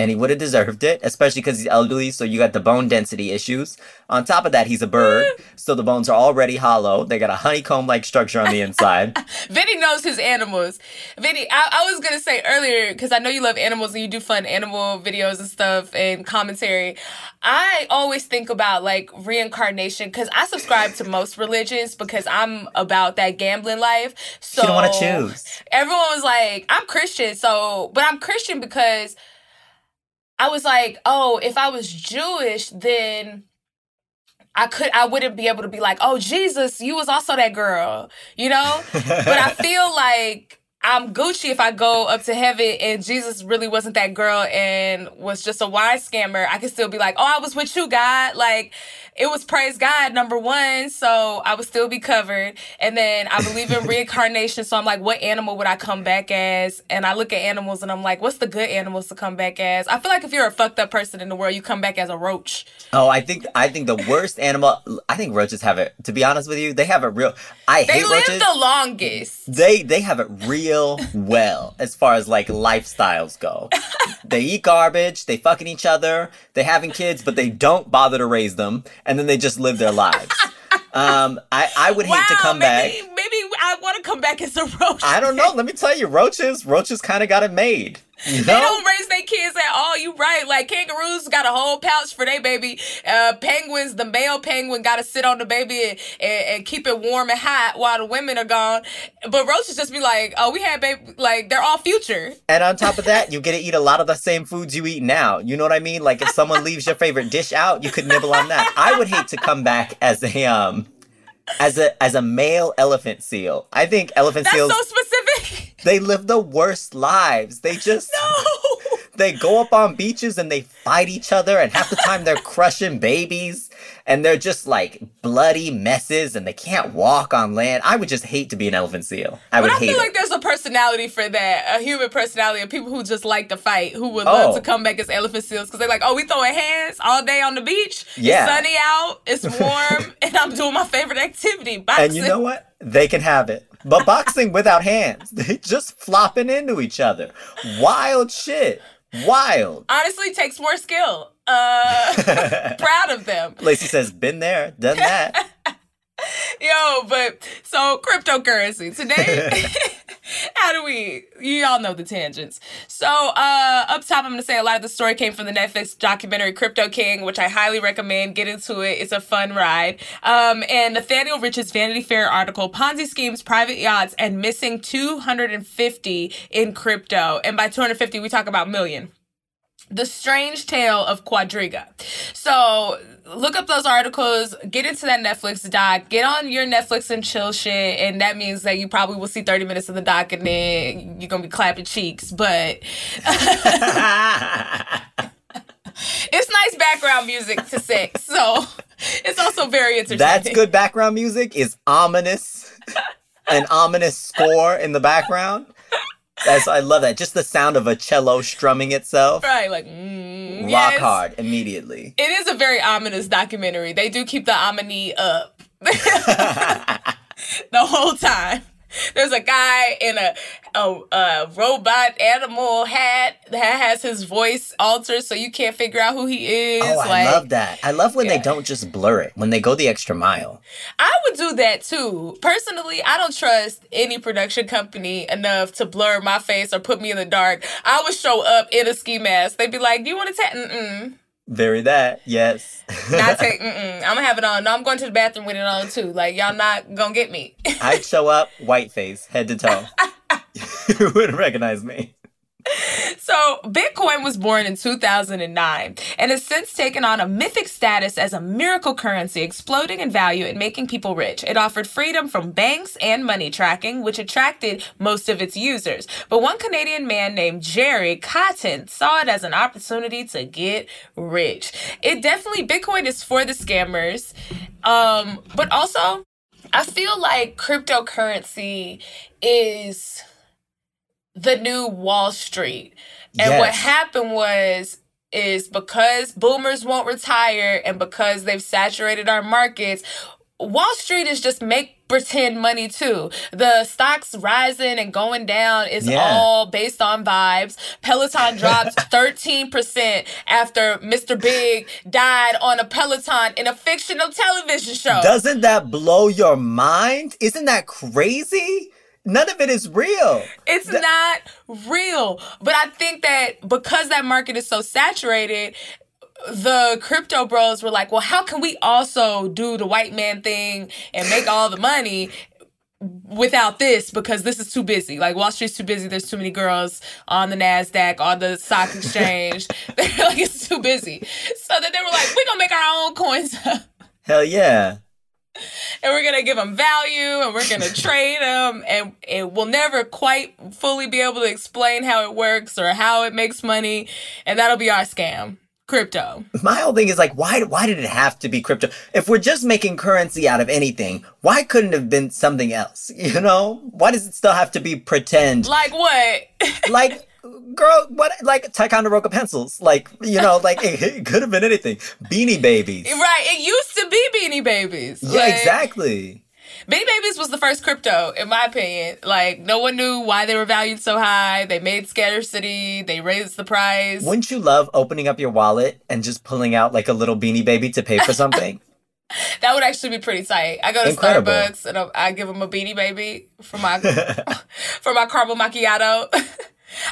and he would have deserved it, especially because he's elderly. So you got the bone density issues. On top of that, he's a bird, *laughs* so the bones are already hollow. They got a honeycomb-like structure on the inside. *laughs* Vinny knows his animals. Vinny, I, I was gonna say earlier because I know you love animals and you do fun animal videos and stuff and commentary. I always think about like reincarnation because I subscribe to most religions because I'm about that gambling life. So you don't want to choose. everyone was like, I'm Christian, so but I'm Christian because I was like, oh, if I was Jewish, then I could I wouldn't be able to be like, oh Jesus, you was also that girl, you know? but I *laughs* feel like I'm Gucci if I go up to heaven and Jesus really wasn't that girl and was just a wine scammer. I could still be like, oh, I was with you, God. Like, it was praise God, number one. So I would still be covered. And then I believe in *laughs* reincarnation. So I'm like, what animal would I come back as? And I look at animals and I'm like, what's the good animals to come back as? I feel like if you're a fucked up person in the world, you come back as a roach. Oh, I think I think the worst animal. I think roaches have it. To be honest with you, they have it real. I They hate live roaches. the longest. they they have it real well as far as like lifestyles go. they eat garbage, they fucking each other, they having kids, but they don't bother to raise them, and then they just live their lives. Um, I I would hate wow, to come back. maybe, maybe I want to come back as a roach. I don't know. Let me tell you, roaches, roaches kind of got it made. They don't raise their kids at all. You right. Like kangaroos got a whole pouch for their baby. Uh, penguins, the male penguin got to sit on the baby and, and, and keep it warm and hot while the women are gone. But roaches just be like, oh, we had baby. Like they're all future. And on top of that, you get to eat a lot of the same foods you eat now. You know what I mean? Like if someone leaves your favorite dish out, you could nibble on that. I would hate to come back as a um as a as a male elephant seal. I think elephant That's seals so specific. They live the worst lives. They just *laughs* no. they go up on beaches and they fight each other and half the time they're crushing babies and they're just like bloody messes and they can't walk on land. I would just hate to be an elephant seal. I would But I feel it. like there's a personality for that, a human personality of people who just like to fight, who would love Oh. to come back as elephant seals because they're like, oh, we throwing hands all day on the beach. Yeah. It's sunny out, it's warm, *laughs* and I'm doing my favorite activity, boxing. And you know what? They can have it. But boxing without hands, *laughs* they just flopping into each other. Wild shit. Wild. Honestly, takes more skill. Uh, *laughs* proud of them. Lacey says, been there, done that. *laughs* *laughs* Yo, but so cryptocurrency today. *laughs* how do we? You all know the tangents. So uh up top, I'm gonna say a lot of the story came from the Netflix documentary Crypto King, which I highly recommend. Get into it; it's a fun ride. Um, and Nathaniel Rich's Vanity Fair article: Ponzi schemes, private yachts, and missing 250 in crypto. And by 250, we talk about million. The Strange Tale of Quadriga. So look up those articles, get into that Netflix doc, get on your Netflix and chill shit, and that means that you probably will see 30 minutes of the doc and then you're gonna be clapping cheeks. But *laughs* it's nice background music to sex, so it's also very entertaining. That's good background music is ominous. An ominous score in the background. That's I love that. Just the sound of a cello strumming itself. Right, like mm, Rock yes. hard immediately. It is a very ominous documentary. They do keep the omni up *laughs* *laughs* the whole time. *laughs* There's a guy in a, a a robot animal hat that has his voice altered, so you can't figure out who he is. Oh, I like, love that. I love when Yeah. they don't just blur it, when they go the extra mile. I would do that too. Personally, I don't trust any production company enough to blur my face or put me in the dark. I would show up in a ski mask. They'd be like, "Do you want to take?" Mm-mm. Very that, yes. Not *laughs* take. I'm gonna have it on. No, I'm going to the bathroom with it on too. Like y'all not gonna get me. I'd show up, white face, head to toe. *laughs* *laughs* you wouldn't recognize me. So, Bitcoin was born in 2009 and has since taken on a mythic status as a miracle currency, exploding in value and making people rich. It offered freedom from banks and money tracking, which attracted most of its users. But one Canadian man named Gerry Cotten saw it as an opportunity to get rich. It definitely, Bitcoin is for the scammers. Um, but also, I feel like cryptocurrency is the new Wall Street. And what happened was is because boomers won't retire and because they've saturated our markets, Wall Street is just make pretend money too. The stocks rising and going down is Yeah. all based on vibes. Peloton *laughs* dropped 13% after Mr. Big died on a Peloton in a fictional television show. Doesn't that blow your mind? Isn't that crazy? None of it is real. It's not real. But I think that because that market is so saturated, the crypto bros were like, well, how can we also do the white man thing and make all the money? Without this, because this is too busy. Like Wall Street's too busy. There's too many girls on the Nasdaq, on the stock exchange. *laughs* They're like it's too busy. So then they were like, we're gonna make our own coins up *laughs* Hell yeah. And we're gonna give them value and we're gonna *laughs* trade them and it will never quite fully be able to explain how it works or how it makes money and that'll be our scam crypto My whole thing is like, why? Why did it have to be crypto? If we're just making currency out of anything, why couldn't it have been something else? *laughs* You know, why does it still have to be pretend? like what *laughs* like, girl, what? Like Ticonderoga pencils? Like, you know, like it, it could have been anything. Beanie Babies. right it used to be beanie babies Yeah, Like, exactly. beanie babies was the first crypto in my opinion like no one knew why they were valued so high they made scarcity they raised the price Wouldn't you love opening up your wallet and just pulling out like a little beanie baby to pay for something? *laughs* That would actually be pretty tight. I go to Incredible. Starbucks and I, I give them a beanie baby for my *laughs* for my caramel macchiato. *laughs*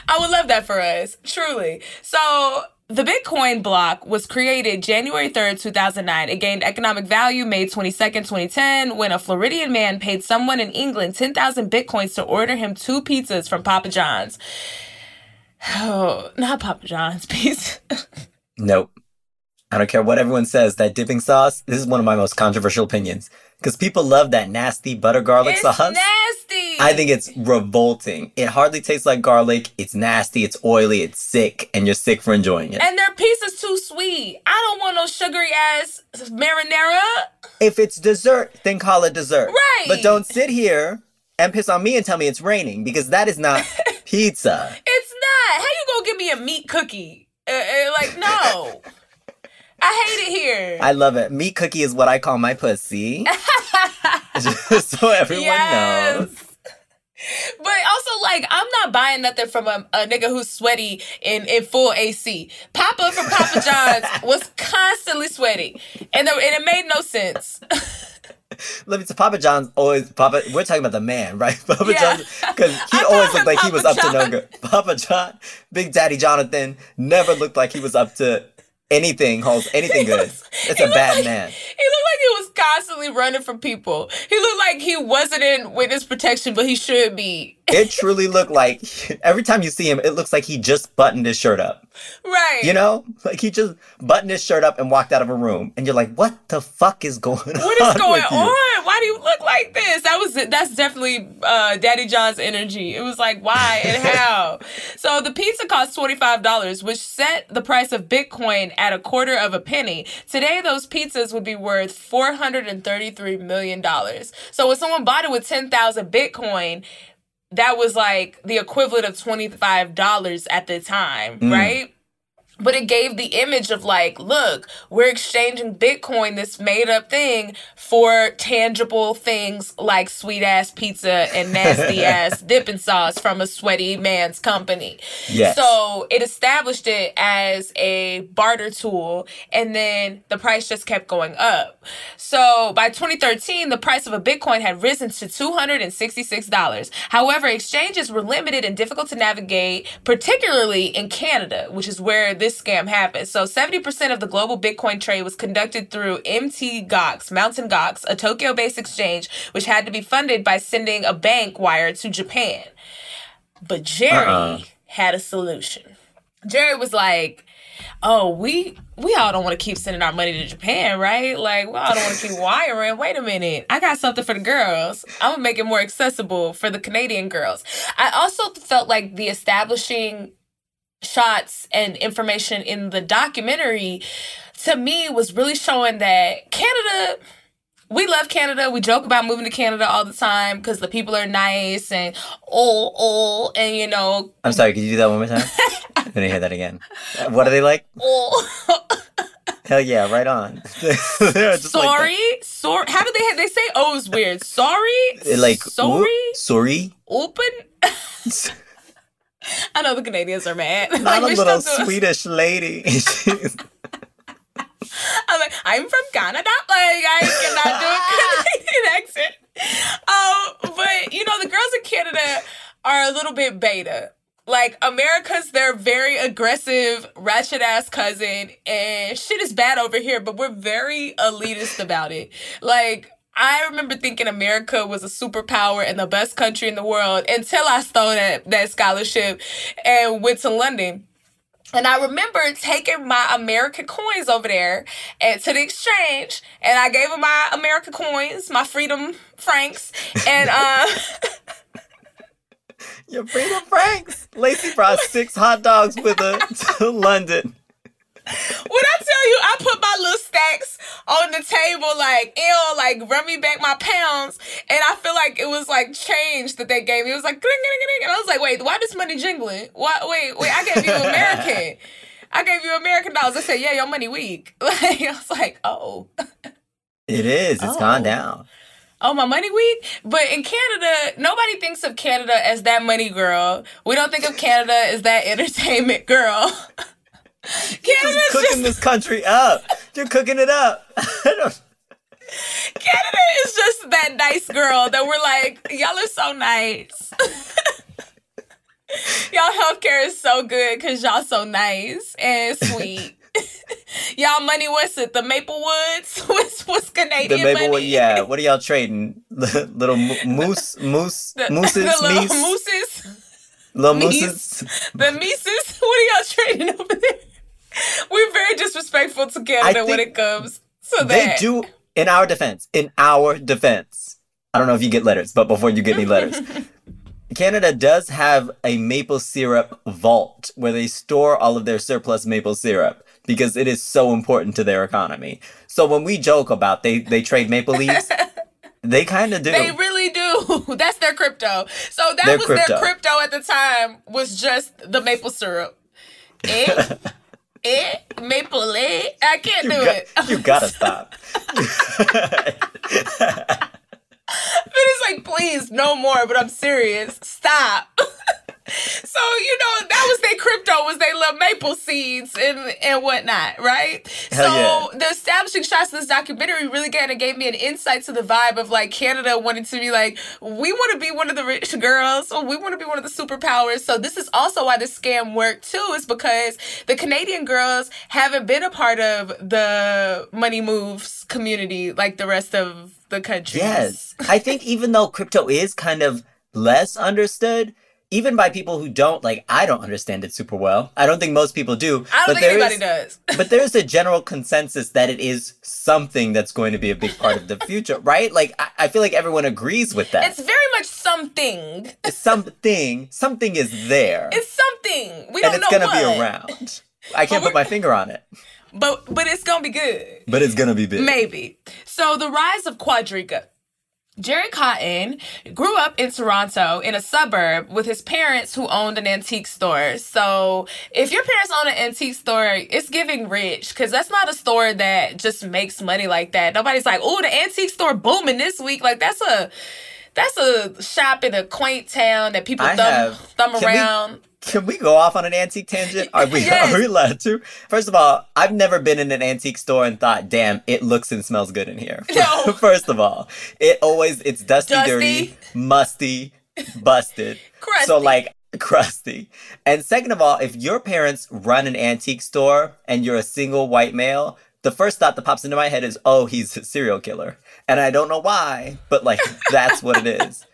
I would love that for us, truly. So the Bitcoin block was created January 3rd, 2009. It gained economic value May 22nd, 2010, when a Floridian man paid someone in England 10,000 Bitcoins to order him two pizzas from Papa John's. *sighs* Oh, not Papa John's *laughs* pizza. Nope. I don't care what everyone says. That dipping sauce, this is one of my most controversial opinions. Because people love that nasty butter garlic it's sauce. nasty. I think it's revolting. It hardly tastes like garlic. It's nasty. It's oily. It's sick. And you're sick for enjoying it. And their pizza's too sweet. I don't want no sugary ass marinara. If it's dessert, then call it dessert. Right. But don't sit here and piss on me and tell me it's raining because that is not *laughs* pizza. It's not. How you gonna give me a meat cookie? Uh, uh, like no. I hate it here. I love it. Meat cookie is what I call my pussy. *laughs* *laughs* Just so everyone Yes. knows. But also, like, I'm not buying nothing from a, a nigga who's sweaty in, in full AC. Papa from Papa *laughs* John's was constantly sweaty, and, the, and it made no sense. Let me say, Papa John's always Papa. We're talking about the man, right? Papa Yeah. John, because he always looked like he was Papa up to no good. Papa John, Big Daddy Jonathan, never looked like he was up to anything. Holds anything good. It's a bad like- man. He looked like he was constantly running from people. He looked like he wasn't in witness protection, but he should be. It truly looked like *laughs* every time you see him, it looks like he just buttoned his shirt up. Right. You know, like he just buttoned his shirt up and walked out of a room, and you're like, "What the fuck is going on?" What is going on? Why do you look like this? That was that's definitely uh, Daddy John's energy. It was like why and *laughs* how. so the pizza cost twenty five dollars, which set the price of Bitcoin at a quarter of a penny. Today, those pizzas would be worth four hundred and thirty three million dollars. So when someone bought it with ten thousand Bitcoin. That was like the equivalent of $25 at the time, right? But it gave the image of like, look, we're exchanging Bitcoin, this made up thing, for tangible things like sweet ass pizza and nasty *laughs* ass dipping sauce from a sweaty man's company. Yes. So it established it as a barter tool, and then the price just kept going up. So by 2013, the price of a Bitcoin had risen to $266. However, exchanges were limited and difficult to navigate, particularly in Canada, which is where this scam happened. So 70% of the global Bitcoin trade was conducted through MT Gox, Mountain Gox, a Tokyo based exchange, which had to be funded by sending a bank wire to Japan. But Gerry Uh-uh. had a solution. Gerry was like, "Oh, we we all don't want to keep sending our money to Japan, right? Like, we all don't want to keep wiring. Wait a minute, I got something for the girls. I'm gonna make it more accessible for the Canadian girls." I also felt like the establishing shots and information in the documentary to me was really showing that Canada we love Canada. We joke about moving to Canada all the time because the people are nice and oh oh and you know I'm sorry. Could you do that one more time? *laughs* I didn't hear that again. What are they like? oh Hell yeah, right on. *laughs* They're like sorry sorry. How do they have, they say oh is weird? Sorry like sorry sorry. open. *laughs* I know the Canadians are mad. *laughs* Not Like, a little. Swedish lady. *laughs* *laughs* I'm like, I'm from Canada. Like, I cannot do a Canadian accent. Um, but you know, the girls in Canada are a little bit beta. Like America's their very aggressive, ratchet ass cousin, and shit is bad over here, but we're very elitist about it. Like, I remember thinking America was a superpower and the best country in the world until I stole that, that scholarship and went to London. And I remember taking my American coins over there and to the exchange, and I gave them my American coins, my freedom francs, and uh, *laughs* Your freedom franks. Lacey brought six hot dogs with her to London. When I tell you, I put my little stacks on the table, like ew, like run me back my pounds, and I feel like it was like change that they gave me. It was like, and I was like, wait, why this money jingling? What? Wait, wait, I gave you American. *laughs* I gave you American dollars. I said, yeah, your money weak. *laughs* Like I was like, oh. It is. It's Oh. gone down. Oh, my money week? But in Canada, nobody thinks of Canada as that money girl. We don't think of Canada as that entertainment girl. *laughs* Canada's Cooking just, this country up. You're cooking it up. *laughs* Canada is just that nice girl that we're like, y'all are so nice. *laughs* y'all healthcare is so good because y'all so nice and sweet. *laughs* y'all money, what's it? The Maple Woods? What's, what's Canadian The Maple, money? yeah. What are y'all trading? Little moose, moose, The, mooses, the little meese, mooses. little meese. mooses. The Mises. What are y'all trading over there? *laughs* We're very disrespectful to Canada when it comes to They that. do. In our defense, in our defense, I don't know if you get letters, but before you get any letters, *laughs* Canada does have a maple syrup vault where they store all of their surplus maple syrup because it is so important to their economy. So when we joke about they they trade maple leaves, *laughs* they kind of do. They really do. That's their crypto. So that Their was crypto. their crypto at the time was just the maple syrup. Eh? Maple eh? I can't you, do got- it. you gotta *laughs* stop. *laughs* But it's like, please, no more. But I'm serious. Stop. *laughs* so you know that was their crypto was they little maple seeds and and whatnot, right? Hell so the establishing shots of this documentary really kind of gave me an insight to the vibe of like Canada wanting to be like, we want to be one of the rich girls, or we want to be one of the superpowers. So this is also why the scam worked too, is because the Canadian girls haven't been a part of the money moves community like the rest of the country. Yes. I think even though crypto is kind of less understood, even by people who don't, like, I don't understand it super well. I don't think most people do. I don't but think anybody is- does. *laughs* but there's a general consensus that it is something that's going to be a big part of the *laughs* future, right? Like, I, I feel like everyone agrees with that. It's very much something. It's something, something is there. It's something. We don't know, and it's know gonna what. be around. I can't put my finger on it, But but it's gonna be good. but it's gonna be big. Maybe. So the rise of Quadriga. Gerry Cotten grew up in Toronto in a suburb with his parents who owned an antique store. So if your parents own an antique store, it's giving rich because that's not a store that just makes money like that. Nobody's like, oh, the antique store booming this week. Like that's a that's a shop in a quaint town that people I thumb have- thumb around. Can we go off on an antique tangent? Are we *laughs* Yes. are we allowed to? First of all, I've never been in an antique store and thought, "Damn, it looks and smells good in here." No. *laughs* First of all, it always it's dusty, Dusty. dirty, musty, busted. *laughs* Crusty. So like crusty. And second of all, if your parents run an antique store and you're a single white male, the first thought that pops into my head is, "Oh, he's a serial killer." And I don't know why, but like that's what it is.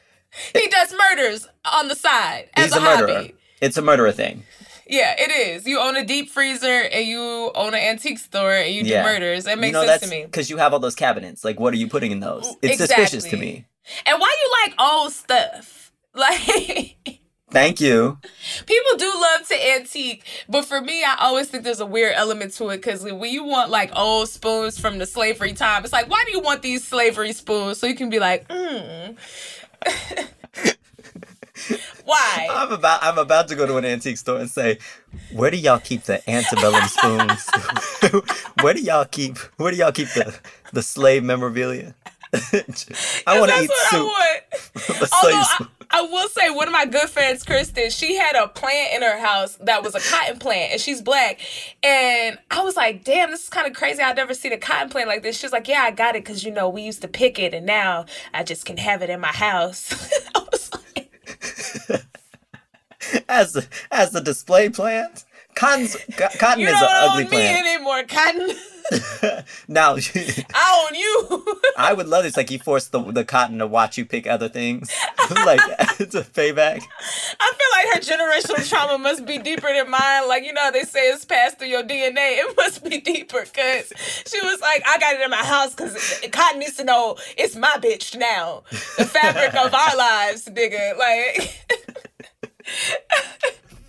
He does murders on the side as He's a, a murderer. hobby. It's a murderer thing. Yeah, it is. You own a deep freezer and you own an antique store and you do murders. It makes you know, sense to me. Because you have all those cabinets. Like, what are you putting in those? It's suspicious to me. And why you like old stuff? *laughs* Like Thank you. people do love to antique, but for me, I always think there's a weird element to it because when you want like old spoons from the slavery time, it's like, why do you want these slavery spoons? So you can be like, mm. *laughs* *laughs* why? I'm about I'm about to go to an antique store and say, where do y'all keep the antebellum spoons? *laughs* where do y'all keep where do y'all keep the the slave memorabilia? *laughs* I want to That's eat what soup. I want. Although I. I will say, one of my good friends, Kristen, she had a plant in her house that was a cotton plant, and she's black. And I was like, "Damn, this is kind of crazy. I've never seen a cotton plant like this." She's like, "Yeah, I got it because you know we used to pick it, and now I just can have it in my house." I was like, as a, as a display plant. Cotton's, cotton "You is an ugly plant. anymore, cotton. *laughs* now, *laughs* I own you." I would love this. Like you force the the cotton to watch you pick other things, *laughs* like it's a payback. I feel like her generational trauma must be deeper than mine. Like, you know, they say it's passed through your DNA. It must be deeper because she was like, I got it in my house because Cotton needs to know it's my bitch now. The fabric of our lives, nigga. Like,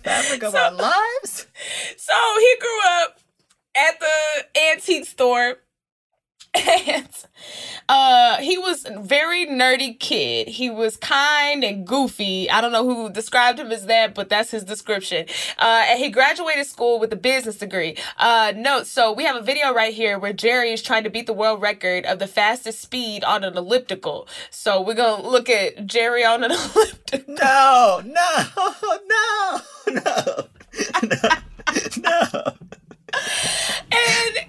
Fabric of our lives. so he grew up at the antique store. *laughs* And uh, he was a very nerdy kid. He was kind and goofy. I don't know who described him as that, but that's his description. Uh, and he graduated school with a business degree. Uh, note, so we have a video right here where Gerry is trying to beat the world record of the fastest speed on an elliptical. So we're going to look at Gerry on an *laughs* elliptical. No, no, no, *laughs* no, no, no. And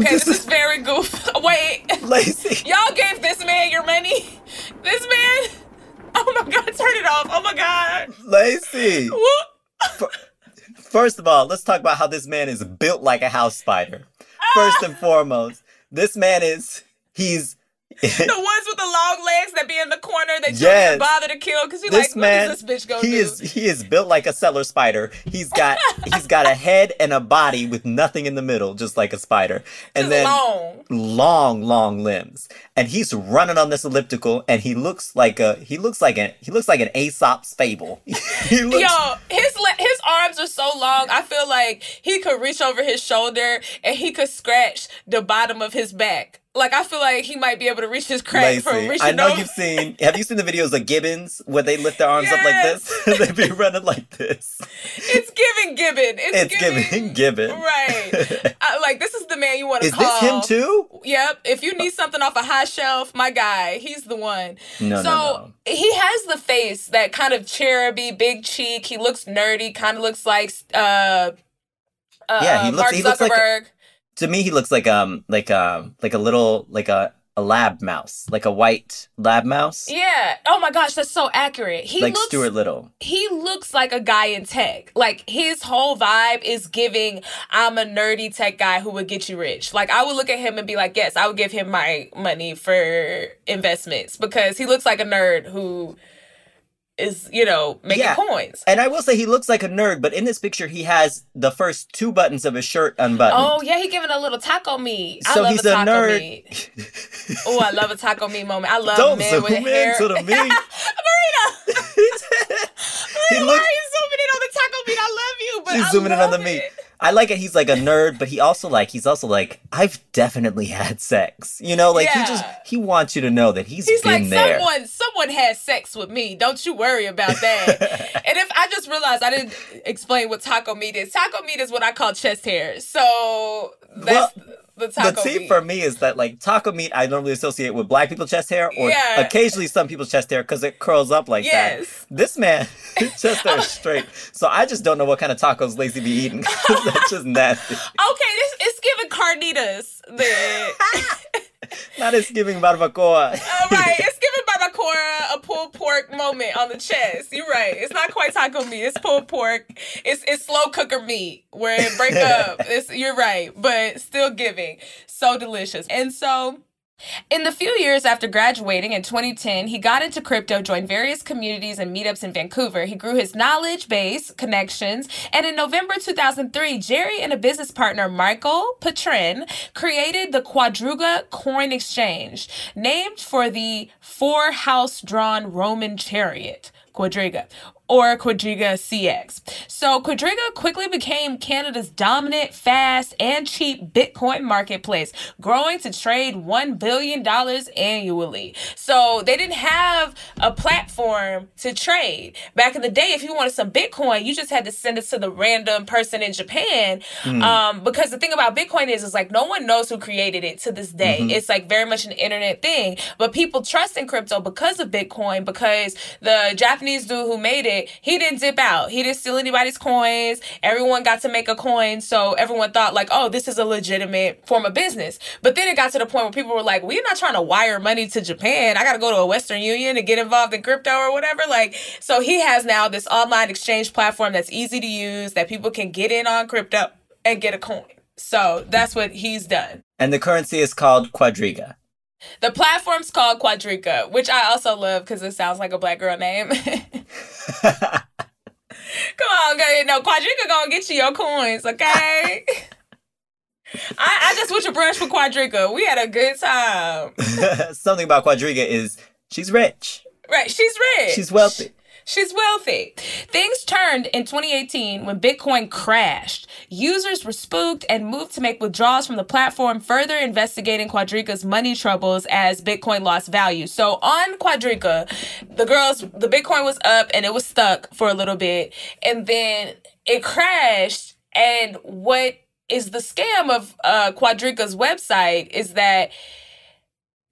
okay, he not going very fast. Okay, this is very goofy. *laughs* Wait, Lacey. *laughs* y'all gave this man your money? This man? Oh my god, turn it off. Oh my god. Lacey. First of all, let's talk about how this man is built like a house spider. First and *laughs* foremost, this man is he's *laughs* The ones with the long legs that be in the corner that you Yes. don't even bother to kill because you're this like, man what is this bitch gonna he do? is he is built like a cellar spider. He's got *laughs* he's got a head and a body with nothing in the middle, just like a spider. And Just then long. long, long limbs. And he's running on this elliptical and he looks like a he looks like an he looks like an Aesop's fable. *laughs* he looks Yo, his le- his arms are so long. I feel like he could reach over his shoulder and he could scratch the bottom of his back. Like I feel like he might be able to reach his crack from reaching I know over. you've seen. Have you seen the videos of Gibbons where they lift their arms up like this? *laughs* they be running like this. It's giving Gibbon. It's, It's giving Gibbon. Right. *laughs* I, like this is the man you want to call. Is this him too? Yep. If you need something off a high shelf, my guy, he's the one. No, so no, no. he has the face, that kind of cheruby, big cheek. He looks nerdy, kind of looks like uh, uh Yeah, he looks- Mark he looks like Zuckerberg. To me, he looks like um like um like a little like a a lab mouse, like a white lab mouse, yeah. Oh my gosh, that's so accurate. He like looks Stuart Little. he looks like a guy in tech. Like his whole vibe is giving I'm a nerdy tech guy who would get you rich. Like I would look at him and be like, yes, I would give him my money for investments because he looks like a nerd who is, you know, making Yeah. coins. And I will say he looks like a nerd, but in this picture he has the first two buttons of his shirt unbuttoned. Oh yeah, he giving a little taco meat. I So love he's a a taco nerd. Oh, I love a taco meat moment. I love Don't men zoom with in hair. to the *laughs* meat. Marina, *laughs* he why looks are you zooming in on the taco meat? I love you, but He's I zooming in on the meat. it. I like it. He's like a nerd, but he also like he's also like I've definitely had sex. You know, like he just he wants you to know that he's He's been like, there. someone, someone had sex with me. Don't you worry about that. *laughs* and if I just realized I didn't explain what taco meat is. Taco meat is what I call chest hair. So that's the the taco T meat. for me is that like taco meat I normally associate with black people chest hair or Yeah. occasionally some people's chest hair because it curls up like Yes. that. This man, *laughs* his *laughs* chest hair is straight. So I just don't know what kind of tacos Lacey be eating. That's just nasty. *laughs* okay, this it's giving carnitas. The Not as giving barbacoa. All right, it's a pulled pork moment on the chest. You're right. It's not quite taco meat. It's pulled pork. It's it's slow cooker meat where it break up. *laughs* It's you're right, but still giving. So delicious. And so in the few years after graduating in 2010, he got into crypto, joined various communities and meetups in Vancouver. He grew his knowledge base, connections, and in November 2003, Gerry and a business partner, Michael Patryn, created the Quadriga Coin Exchange, named for the four house drawn Roman chariot. Quadriga or Quadriga CX. So Quadriga quickly became Canada's dominant, fast, and cheap Bitcoin marketplace, growing to trade $1 billion annually. So they didn't have a platform to trade. Back in the day, if you wanted some Bitcoin, you just had to send it to the random person in Japan. Um, because the thing about Bitcoin is, is like no one knows who created it to this day. It's like very much an internet thing. But people trust in crypto because of Bitcoin, because the Japanese dude who made it, he didn't dip out. He didn't steal anybody's coins. Everyone got to make a coin. So everyone thought like, oh, this is a legitimate form of business. But then it got to the point where people were like, we're not trying to wire money to Japan. I got to go to a Western Union and get involved in crypto or whatever. Like, so he has now this online exchange platform that's easy to use that people can get in on crypto and get a coin. So that's what he's done. And the currency is called Quadriga. The platform's called Quadrica, which I also love because it sounds like a black girl name. *laughs* Come on, girl. No, Quadrica gonna get you your coins, okay? *laughs* I, I just went to brunch with Quadrica. We had a good time. *laughs* Something about Quadriga is she's rich. Right, she's rich. She's wealthy. She's wealthy. Things turned in 2018 when Bitcoin crashed. Users were spooked and moved to make withdrawals from the platform, further investigating Quadrica's money troubles as Bitcoin lost value. So on Quadrica, the girls, the Bitcoin was up and it was stuck for a little bit, and then it crashed. And what is the scam of uh, Quadrica's website is that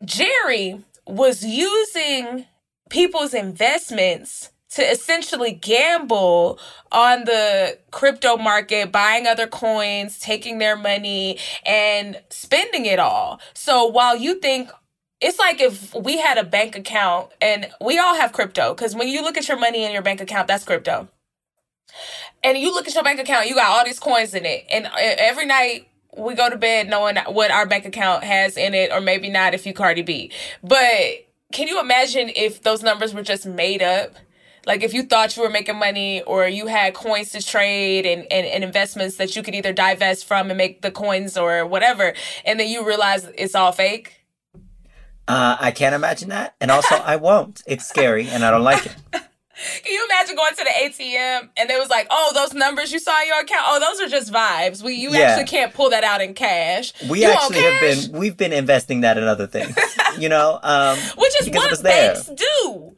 Gerry was using people's investments to essentially gamble on the crypto market, buying other coins, taking their money, and spending it all. So while you think it's like if we had a bank account and we all have crypto, because when you look at your money in your bank account, that's crypto. And you look at your bank account, you got all these coins in it. And uh, every night we go to bed knowing what our bank account has in it, or maybe not if you Cardi B. But can you imagine if those numbers were just made up? Like if you thought you were making money or you had coins to trade and, and, and investments that you could either divest from and make the coins or whatever, and then you realize it's all fake. Uh, I can't imagine that. And also, I won't. It's scary and I don't like it. *laughs* Can you imagine going to the ATM and it was like, oh, those numbers you saw in your account, oh, those are just vibes. We you yeah. actually can't pull that out in cash. We you actually have been we've been investing that in other things. you know, um, *laughs* which is what banks do.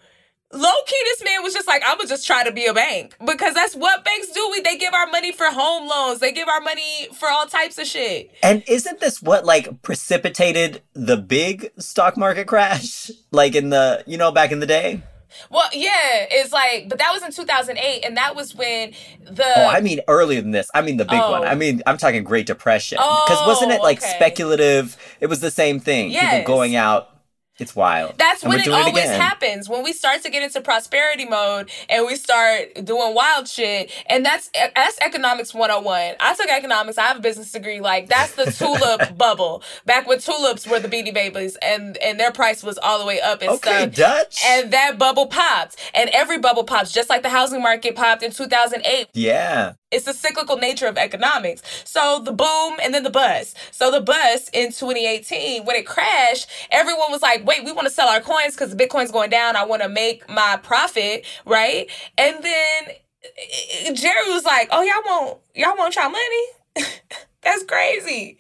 Low key, this man was just like, I'm gonna just try to be a bank because that's what banks do. We they give our money for home loans, they give our money for all types of shit. And isn't this what like precipitated the big stock market crash, *laughs* like in the you know back in the day? Well, yeah, it's like, but that was in 2008, and that was when the. Oh, I mean earlier than this. I mean the big oh. one. I oh. mean, I'm talking Great Depression. Because oh, wasn't it oh, like okay. speculative? It was the same thing. Yes. People going out it's wild. That's and when it always it happens. When we start to get into prosperity mode and we start doing wild shit. And that's that's economics 101. I took economics. I have a business degree. Like that's the tulip *laughs* bubble. Back when tulips were the beanie babies and and their price was all the way up and okay, stuff. Dutch. And that bubble popped. And every bubble pops just like the housing market popped in 2008. Yeah. It's the cyclical nature of economics. So the boom and then the bust. So the bust in 2018, when it crashed, everyone was like, wait, we want to sell our coins because Bitcoin's going down. I want to make my profit, right? And then eh, Gerry was like, oh, y'all want, y'all want y'all money? *laughs* that's crazy.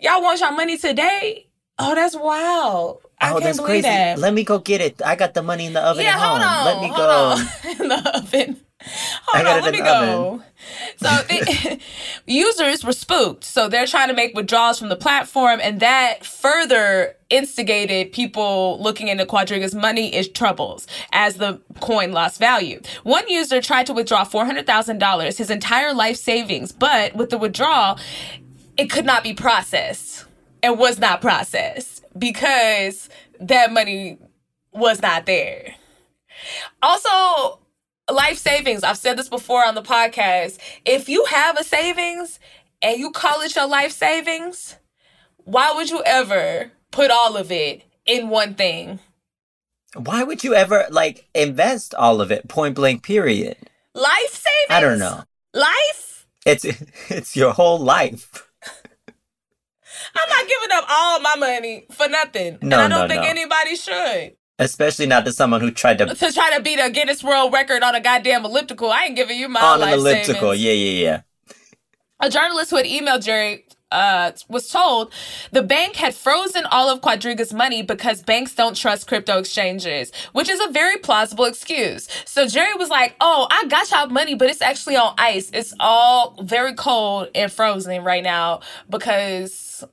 Y'all want y'all money today? Oh, that's wild. I oh, that's crazy. That. Let me go get it. I got the money in the oven yeah, at home. On, Let me go. *laughs* in the oven. Hold on, let me go. So *laughs* the *laughs* users were spooked. So they're trying to make withdrawals from the platform, and that further instigated people looking into Quadriga's money is troubles as the coin lost value. One user tried to withdraw $400,000, his entire life savings, but with the withdrawal, it could not be processed It was not processed because that money was not there. Also, life savings. I've said this before on the podcast. If you have a savings and you call it your life savings, why would you ever put all of it in one thing? Why would you ever like invest all of it point blank period? Life savings? I don't know. Life? It's *laughs* it's your whole life. I'm not giving up all my money for nothing. No, and I don't no, think no. anybody should. Especially not to someone who tried to *laughs* to try to beat a Guinness World Record on a goddamn elliptical. I ain't giving you my on an elliptical. Savings. Yeah, yeah, yeah. A journalist who had emailed Gerry uh, was told the bank had frozen all of Quadriga's money because banks don't trust crypto exchanges, which is a very plausible excuse. So Jerry was like, "Oh, I got y'all money, but it's actually on ice. It's all very cold and frozen right now because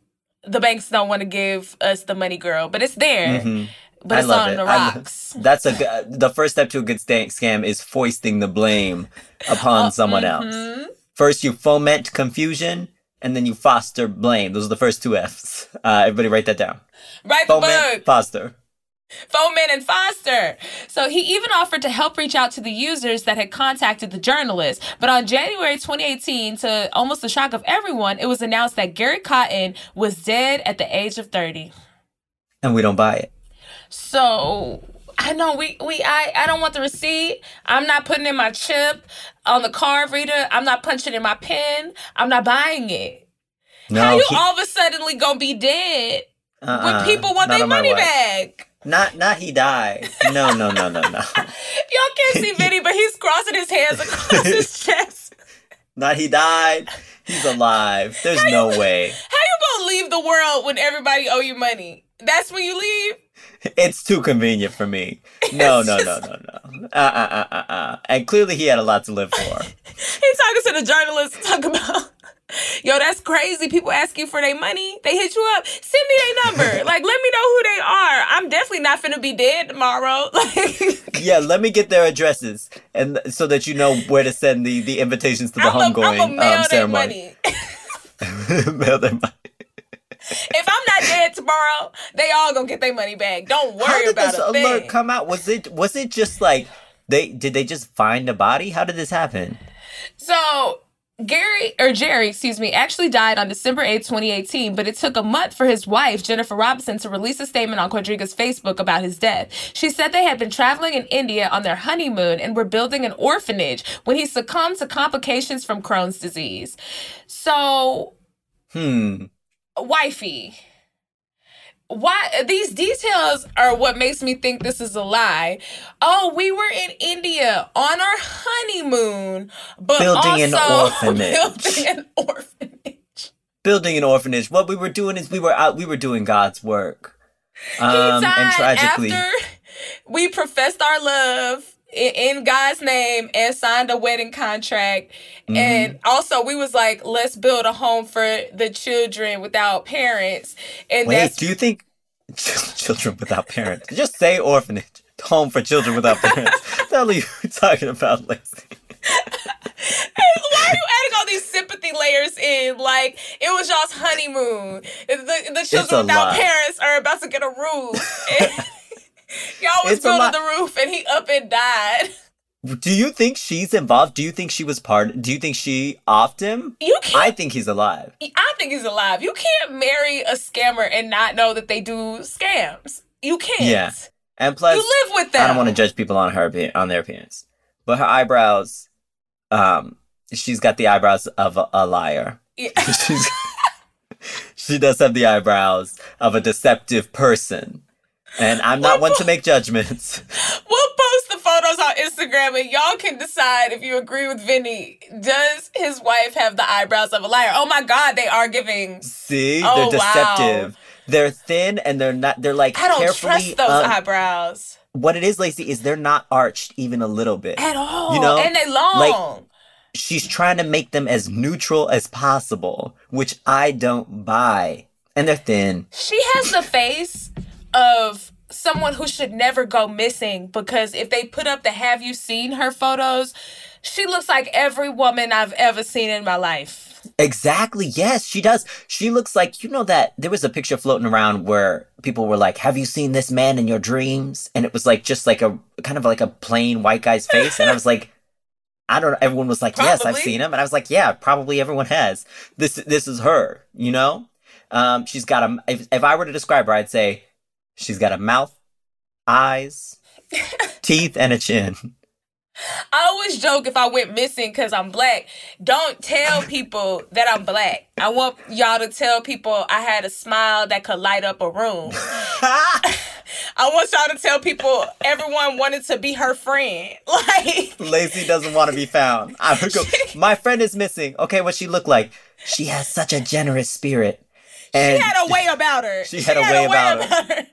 the banks don't want to give us the money, girl. But it's there." Mm-hmm but I it's on it. the rocks. *laughs* that's a the first step to a good scam is foisting the blame upon oh, someone mm-hmm. else. First, you foment confusion, and then you foster blame. Those are the first two F's. Uh, everybody, write that down. Write foment, the book. Foster. Foment and Foster. So he even offered to help reach out to the users that had contacted the journalist. But on January 2018, to almost the shock of everyone, it was announced that Gary Cotten was dead at the age of 30. And we don't buy it. So I know we we I I don't want the receipt. I'm not putting in my chip on the card reader. I'm not punching in my pen. I'm not buying it. No, How you he, all of a suddenly gonna be dead uh-uh, when people want their money back? Not not he died. No no no no no. *laughs* Y'all can't see Vinny, but he's crossing his hands across his *laughs* chest. Not he died. He's alive. There's how no you, way. How you gonna leave the world when everybody owe you money? That's when you leave. It's too convenient for me. No, no, no, no, no. Uh, uh, uh, uh, uh. And clearly he had a lot to live for. *laughs* He's talking to the journalist, talk about Yo, that's crazy. People ask you for their money. They hit you up. Send me their number. *laughs* like, let me know who they are. I'm definitely not gonna be dead tomorrow. *laughs* Like, Yeah, let me get their addresses, and so that you know where to send the the invitations to the I'm homegoing gonna mail um, their ceremony. money. mail their money. If I'm not dead tomorrow, they all gonna get their money back. Don't worry How did about this alert thing. come out? Was it was it just like they did they just find a body? How did this happen? So Gary or Gerry, excuse me, actually died on December 8, 2018, but it took a month for his wife, Jennifer Robertson, to release a statement on Quadriga's Facebook about his death. She said they had been traveling in India on their honeymoon and were building an orphanage when he succumbed to complications from Crohn's disease. So, Hmm. Wifey, why these details are what makes me think this is a lie. Oh, we were in India on our honeymoon, but Building an also orphanage. *laughs* building an orphanage. Building an orphanage. What we were doing is we were out we were doing God's work. Um and tragically after we professed our love in God's name and signed a wedding contract. Mm-hmm. And also we was like, let's build a home for the children without parents. And Wait, that's do you think *laughs* children without parents? Just say orphanage. Home for children without parents. That's what the hell are you *laughs* talking about, Lacey? Why are you adding all these sympathy layers in? Like it was y'all's honeymoon. The, the children without lot. parents are about to get a roof. *laughs* Y'all was It's building the roof and he up and died. Do you think she's involved? Do you think she was part? Do you think she offed him? You can't. I think he's alive. I think he's alive. You can't marry a scammer and not know that they do scams. You can't. Yeah. And plus, You live with them. I don't want to judge people on her on their appearance, but her eyebrows, um, she's got the eyebrows of a, a liar. Yeah. *laughs* *laughs* She does have the eyebrows of a deceptive person, and I'm not one to make judgments. *laughs* We'll post the photos on Instagram and y'all can decide if you agree with Vinny. Does his wife have the eyebrows of a liar? Oh my God, they are giving. See, Oh, they're wow. deceptive. They're thin and they're not. They're like I don't trust those um, eyebrows what it is, Lacey, is they're not arched even a little bit. at all. You know, and they long. like- she's trying to make them as neutral as possible, which I don't buy. And they're thin. she has the face of someone who should never go missing because if they put up the have you seen her photos, she looks like every woman I've ever seen in my life. Exactly. Yes, she does. She looks like, you know, that there was a picture floating around where people were like, Have you seen this man in your dreams? And it was like, just like a kind of like a plain white guy's face. And I was like, *laughs* I don't know. Everyone was like, Yes, I've seen him. And I was like, Yeah, probably everyone has. This, this is her, you know? Um, she's got a, if, if I were to describe her, I'd say she's got a mouth, eyes, *laughs* teeth, and a chin. I always joke if I went missing because I'm black. Don't tell people that I'm black. I want y'all to tell people I had a smile that could light up a room. *laughs* I want y'all to tell people everyone wanted to be her friend. *laughs* Like, Lacey doesn't want to be found. I would go, my friend is missing. Okay, what she look like? She has such a generous spirit. And she had a way about her. She had a way about her.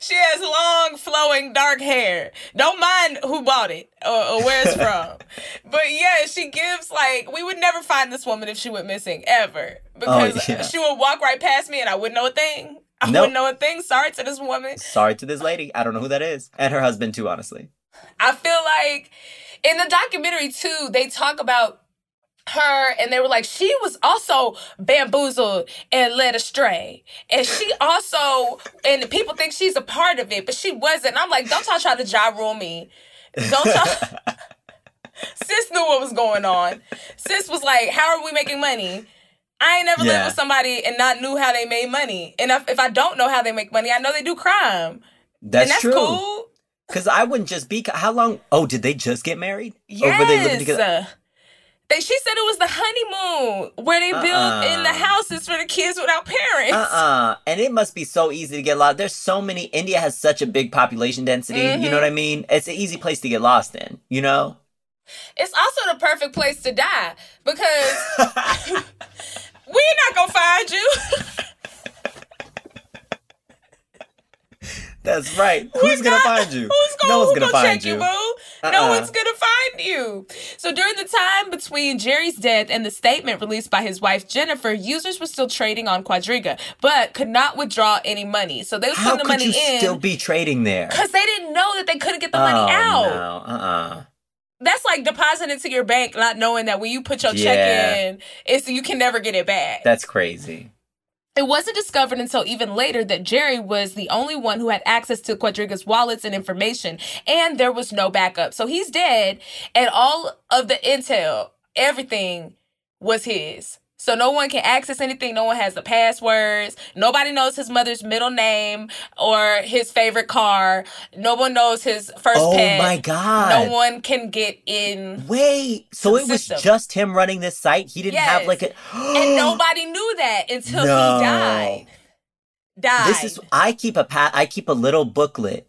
She has long, flowing, dark hair. Don't mind who bought it or, or where it's from. *laughs* but yeah, she gives like we would never find this woman if she went missing ever oh, because Oh, yeah. she would walk right past me and I wouldn't know a thing. I Nope. wouldn't know a thing. Sorry to this woman. sorry to this lady. I don't know who that is. And her husband too, honestly. I feel like in the documentary too, they talk about her and they were like, she was also bamboozled and led astray. And she also, and people think she's a part of it, but she wasn't. I'm like, don't y'all try to ja rule me. Don't y'all. *laughs* Sis knew what was going on. Sis was like, how are we making money? I ain't never lived with somebody and not knew how they made money. And if, if I don't know how they make money, I know they do crime. That's, and that's true. cool. Because I wouldn't just be. How long? Oh, did they just get married? Yes. Or were they living together? They, she said it was the honeymoon where they built in the Uh-uh. houses for the kids without parents. Uh uh And it must be so easy to get lost. There's so many. India has such a big population density. You Mm-hmm. know what I mean? It's an easy place to get lost in. You know? It's also the perfect place to die because *laughs* *laughs* we're not gonna find you. *laughs* That's right. We're Who's gonna find you? Who's gonna, no one's gonna gonna find check you, you. boo? No Uh-uh. one's gonna find you. So during the time between Gerry's death and the statement released by his wife Jennifer, users were still trading on Quadriga, but could not withdraw any money. So they How putting the could money you in still be trading there? because they didn't know that they couldn't get the oh, money out. No, uh-uh. That's like depositing into your bank, not knowing that when you put your check in, it's you can never get it back. That's crazy. It wasn't discovered until even later that Gerry was the only one who had access to Quadriga's wallets and information, and there was no backup. So he's dead, and all of the intel, everything was his. So no one can access anything. No one has the passwords. Nobody knows his mother's middle name or his favorite car. No one knows his first Oh pet. my god. No one can get in. Wait, so it was just him running this site? He didn't have like a And *gasps* nobody knew that until No. he died. Died. This is I keep a pat I keep a little booklet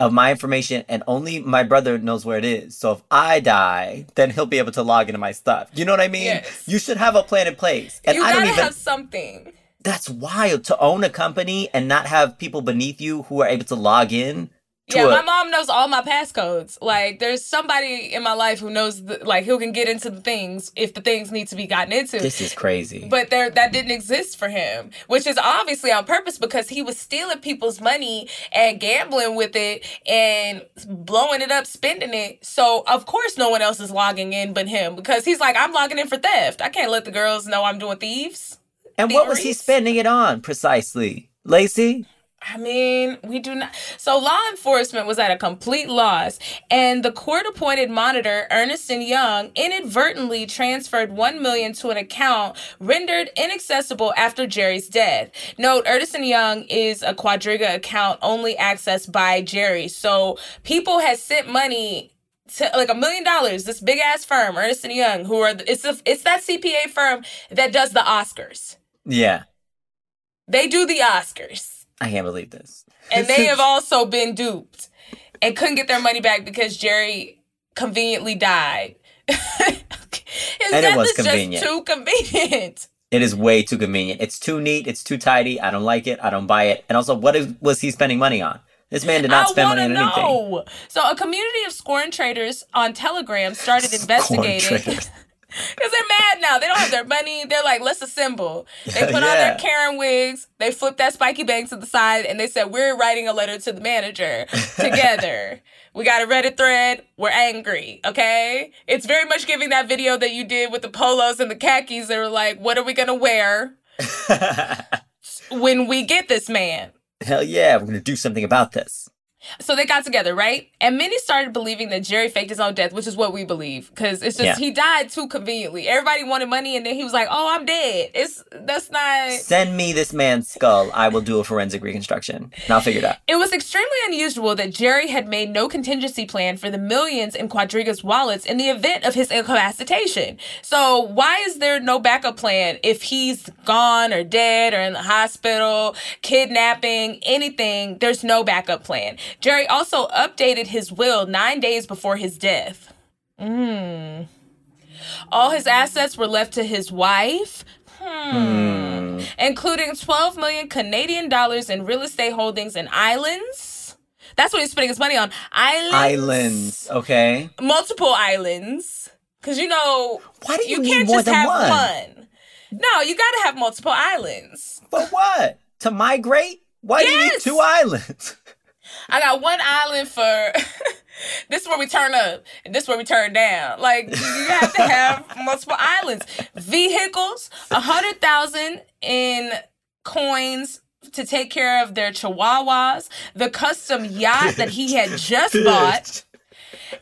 of my information and only my brother knows where it is. So if I die, then he'll be able to log into my stuff. You know what I mean? Yes. You should have a plan in place. And you I gotta don't even have something. that's wild to own a company and not have people beneath you who are able to log in. Yeah, my mom knows all my passcodes. Like, there's somebody in my life who knows, the, like, who can get into the things if the things need to be gotten into. this is crazy. but there, that didn't exist for him, which is obviously on purpose because he was stealing people's money and gambling with it and blowing it up, spending it. So of course, no one else is logging in but him because he's like, I'm logging in for theft. I can't let the girls know I'm doing thieves. and what was he spending it on precisely? Lacey? I mean, we do not. So law enforcement was at a complete loss, and the court-appointed monitor Ernst and Young inadvertently transferred one million to an account rendered inaccessible after Gerry's death. Note: Ernst and Young is a Quadriga account only accessed by Gerry. So people had sent money. To, like a million dollars, this big ass firm, Ernst and Young, who are it's the, it's that CPA firm that does the Oscars. Yeah. They do the Oscars I can't believe this. and *laughs* they have also been duped and couldn't get their money back because Gerry conveniently died. *laughs* His And it was convenient. too convenient. It is way too convenient. It's too neat. It's too tidy. I don't like it. I don't buy it. And also, what is, was he spending money on? This man did not I spend money on anything. So, a community of scorn traders on Telegram started *laughs* investigating. Because they're mad now. They don't have their money. They're like, let's assemble. They put on their Karen wigs. They flip that spiky bank to the side and they said, we're writing a letter to the manager together. *laughs* we got a Reddit thread. We're angry. Okay. It's very much giving that video that you did with the polos and the khakis. They were like, what are we going to wear *laughs* when we get this man? Hell yeah, we're gonna do something about this. So they got together, right? And many started believing that Gerry faked his own death, which is what we believe, because it's just Yeah. he died too conveniently. Everybody wanted money, and then he was like, "Oh, I'm dead." It's that's not. Send me this man's skull. I will do a forensic reconstruction. And I'll figure it out. It was extremely unusual that Gerry had made no contingency plan for the millions in Quadriga's wallets in the event of his incapacitation. So why is there no backup plan if he's gone or dead or in the hospital, kidnapping, anything? There's no backup plan. Gerry also updated his will nine days before his death. Mm. All his assets were left to his wife. Hmm. Including 12 million Canadian dollars in real estate holdings and islands. That's what he's spending his money on. Islands. Islands, okay? Multiple islands. Because, you know, Why do you, you can't just have one? one. No, you got to have multiple islands. For what? To migrate? Why do you need two islands? I got one island for *laughs* this is where we turn up and this is where we turn down. Like you have to have *laughs* multiple islands. Vehicles, a hundred thousand in coins to take care of their chihuahuas, the custom yacht that he had just bought,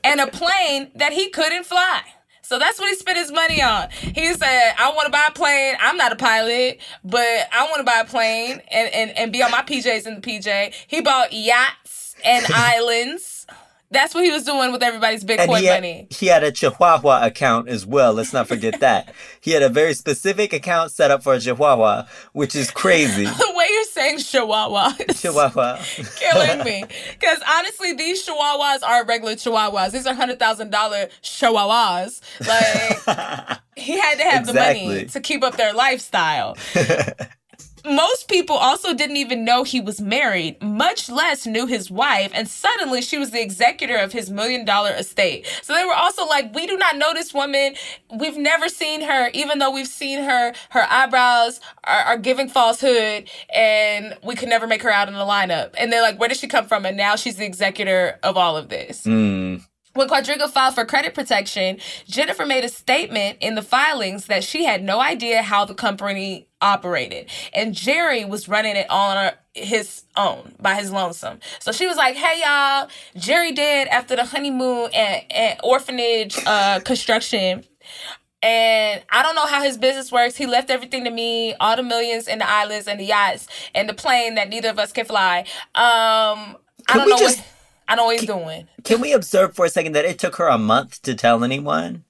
and a plane that he couldn't fly. So that's what he spent his money on. He said, I want to buy a plane. I'm not a pilot, but I want to buy a plane and, and, and be on my PJs in the PJ. He bought yachts and *laughs* islands. That's what he was doing with everybody's Bitcoin he had, money. he had a Chihuahua account as well. Let's not forget *laughs* that. He had a very specific account set up for a Chihuahua, which is crazy. *laughs* The way you're saying chihuahua is Chihuahua. killing me. Because honestly, these chihuahuas are regular chihuahuas. These are $100,000 chihuahuas. Like, he had to have the money to keep up their lifestyle. Most people also didn't even know he was married, much less knew his wife, and suddenly she was the executor of his million dollar estate. So they were also like, We do not know this woman. We've never seen her, even though we've seen her, her eyebrows are, are giving falsehood, and we could never make her out in the lineup. And they're like, Where did she come from? And now she's the executor of all of this. Mm. When Quadriga filed for credit protection, Jennifer made a statement in the filings that she had no idea how the company operated. And Gerry was running it on his own by his lonesome. So she was like, hey y'all, Gerry did after the honeymoon and, and orphanage uh, construction. And I don't know how his business works. He left everything to me, all the millions and the islands and the yachts and the plane that neither of us can fly. Um, I don't know just- what I know what he's doing. Can we observe for a second that it took her a month to tell anyone?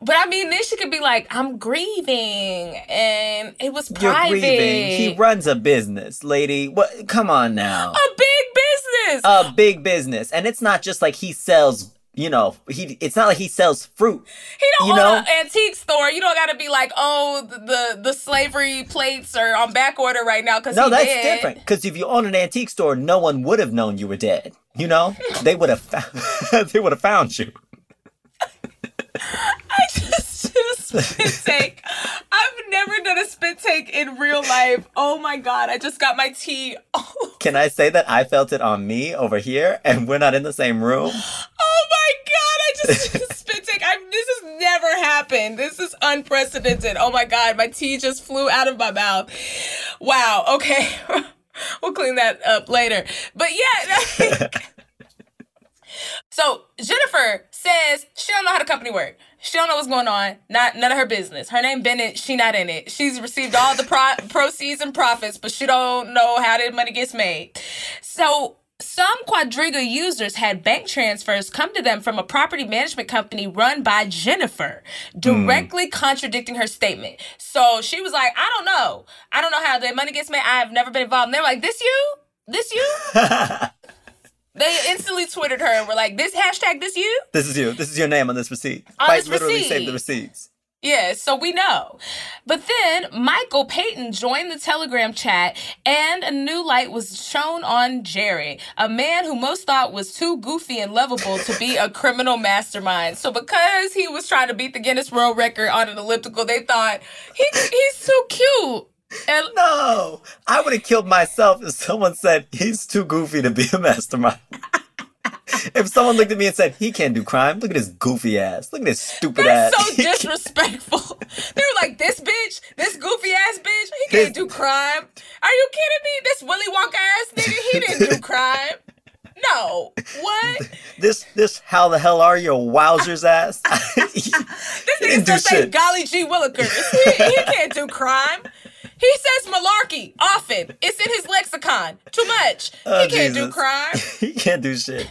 But I mean, then she could be like, "I'm grieving," and it was You're private. grieving. He runs a business, lady. What? Come on now. a big business. A big business, and it's not just like he sells. You know, he. It's not like he sells fruit. he don't you own know? an antique store. You don't got to be like, "Oh, the, the the slavery plates are on back order right now." Because No, that's dead. different. Because if you own an antique store, no one would have known you were dead. You know, they would have. Found, *laughs* they would have found you. *laughs* I just did a spit *laughs* take. I've never done a spit take in real life. Oh my god! I just got my tea. Oh, Can I say that I felt it on me over here, and we're not in the same room? *gasps* oh my god! I just did a *laughs* spit take. I, this has never happened. This is unprecedented. Oh my god! My tea just flew out of my mouth. Wow. Okay. we'll clean that up later. But yeah. So Jennifer says she don't know how the company work. She don't know what's going on. Not none of her business. Her name Bennett. She not in it. She's received all the pro- *laughs* proceeds and profits, but she don't know how the money gets made. So some Quadriga users had bank transfers come to them from a property management company run by Jennifer, hmm. directly contradicting her statement. So she was like, I don't know. I don't know how the money gets made. I have never been involved. And they're like, This you? This you? *laughs* They instantly twittered her and were like, "This hashtag, this you?" This is you. This is your name on this receipt. On Quite this literally receipt. save the receipts. Yeah, so we know. But then Michael Patryn joined the Telegram chat, and a new light was shown on Gerry, a man who most thought was too goofy and lovable to be a *laughs* criminal mastermind. So because he was trying to beat the Guinness World Record on an elliptical, they thought he he's too cute. And No, I would have killed myself if someone said he's too goofy to be a mastermind. if someone looked at me and said he can't do crime, look at his goofy ass. Look at his stupid That's ass. so *laughs* disrespectful. they were like, this bitch, this goofy ass bitch, he can't do crime. Are you kidding me? This Willy Wonka ass nigga, he didn't do crime. No. What? *laughs* this this how the hell are you, wowzers ass? *laughs* *laughs* This nigga still say shit. golly gee Willikers. He, he can't do crime. He says malarkey often. It's in his lexicon. Too much. Oh, he can't do crime. he can't do shit.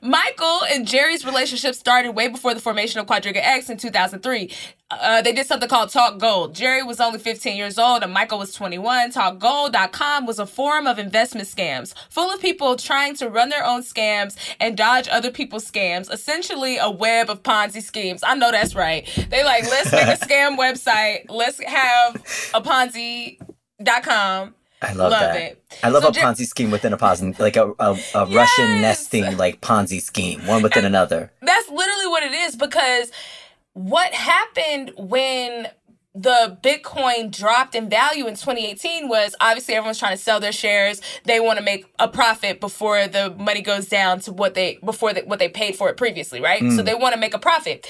Michael and Gerry's relationship started way before the formation of Quadriga X in 2003. Uh, they did something called Talk Gold. Gerry was only 15 years old and Michael was 21. TalkGold.com was a forum of investment scams, full of people trying to run their own scams and dodge other people's scams. Essentially, a web of Ponzi schemes. I know that's right. They like, let's make a *laughs* scam website. Let's have a Ponzi.com. I love, Love that. it. I love So a Ponzi scheme within a Ponzi, *laughs* like a, a, a Yes! Russian nesting like Ponzi scheme, one within another. That's literally what it is because what happened when the Bitcoin dropped in value in 2018 was obviously everyone's trying to sell their shares. They want to make a profit before the money goes down to what they before they, what they paid for it previously, right? So mm. they want to make a profit.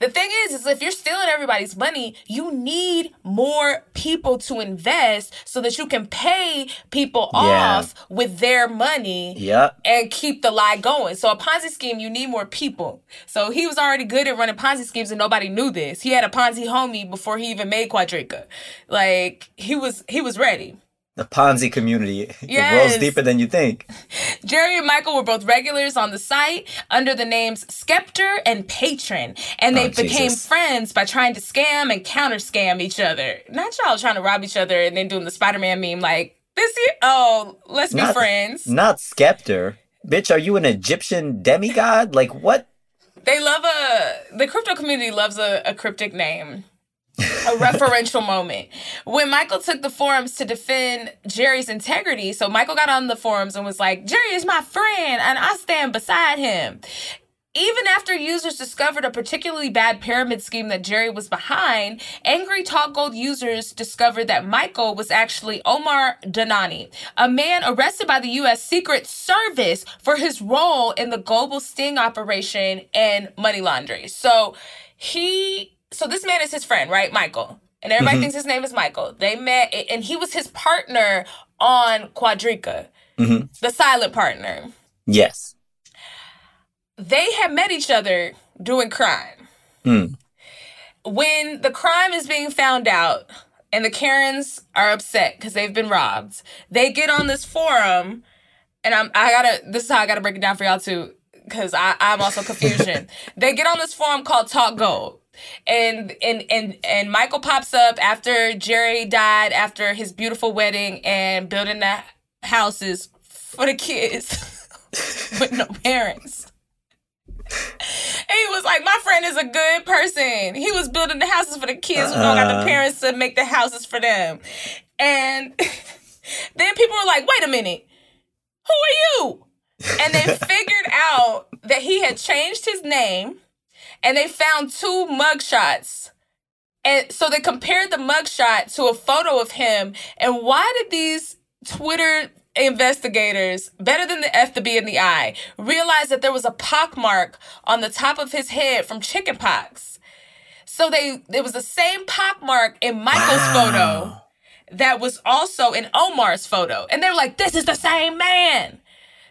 The thing is, is if you're stealing everybody's money, you need more people to invest so that you can pay people Yeah. off with their money Yep. and keep the lie going. So a Ponzi scheme, you need more people. So he was already good at running Ponzi schemes and nobody knew this. He had a Ponzi homie before he even made Quadriga. Like he was he was ready. The Ponzi community it Yes. rolls deeper than you think. Gerry and Michael were both regulars on the site under the names Skeptor and Patron, and they Oh, became Jesus. friends by trying to scam and counter scam each other. Not y'all trying to rob each other and then doing the Spider Man meme like this. Year, oh, let's be friends. Not Skeptor. Bitch, are you an Egyptian demigod? Like what? They love a the crypto community loves a, a cryptic name. A referential moment when Michael took the forums to defend Gerry's integrity. So Michael got on the forums and was like, Gerry is my friend and I stand beside him. Even after users discovered a particularly bad pyramid scheme that Gerry was behind, angry Talk Gold users discovered that Michael was actually Omar Dhanani, a man arrested by the U.S. Secret Service for his role in the global sting operation and money laundering. So he so this man is his friend, right? Michael. And everybody mm-hmm. thinks his name is Michael. They met, and he was his partner on Quadriga, mm-hmm. the silent partner. Yes. They had met each other doing crime. Mm. When the crime is being found out, and the Karens are upset because they've been robbed, they get on this forum, and I'm I gotta. This is how I gotta break it down for y'all too, because I I'm also *laughs* confusion. they get on this forum called Talk Gold and and and and Michael pops up after Gerry died after his beautiful wedding and building the houses for the kids *laughs* with no parents. And he was like, My friend is a good person. He was building the houses for the kids who don't got the uh-uh. parents to make the houses for them. And *laughs* then people were like, Wait a minute, who are you? And they *laughs* figured out that he had changed his name and they found two mugshots. And so they compared the mugshot to a photo of him. And why did these Twitter investigators, better than the F to be in the eye, realize that there was a pockmark on the top of his head from chickenpox? So they it was the same pockmark in Michael's wow. photo that was also in Omar's photo. And they're like, this is the same man.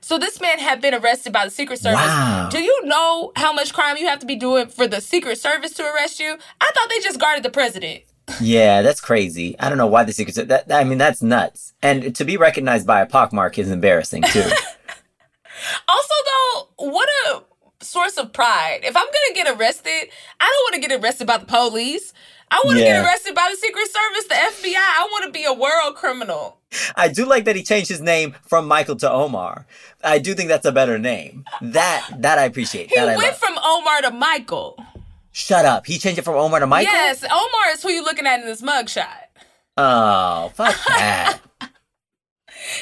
So this man had been arrested by the Secret Service. Wow. Do you know how much crime you have to be doing for the Secret Service to arrest you? I thought they just guarded the president. *laughs* yeah, that's crazy. I don't know why the Secret Service. That, I mean, that's nuts. And to be recognized by a pockmark is embarrassing too. *laughs* also, though, what a source of pride. If I'm gonna get arrested, I don't want to get arrested by the police. I want to yeah. get arrested by the Secret Service, the FBI. I want to be a world criminal. *laughs* I do like that he changed his name from Michael to Omar. I do think that's a better name. That that I appreciate. He that went from Omar to Michael. Shut up. He changed it from Omar to Michael? Yes, Omar is who you're looking at in this mugshot. Oh, fuck *laughs* that.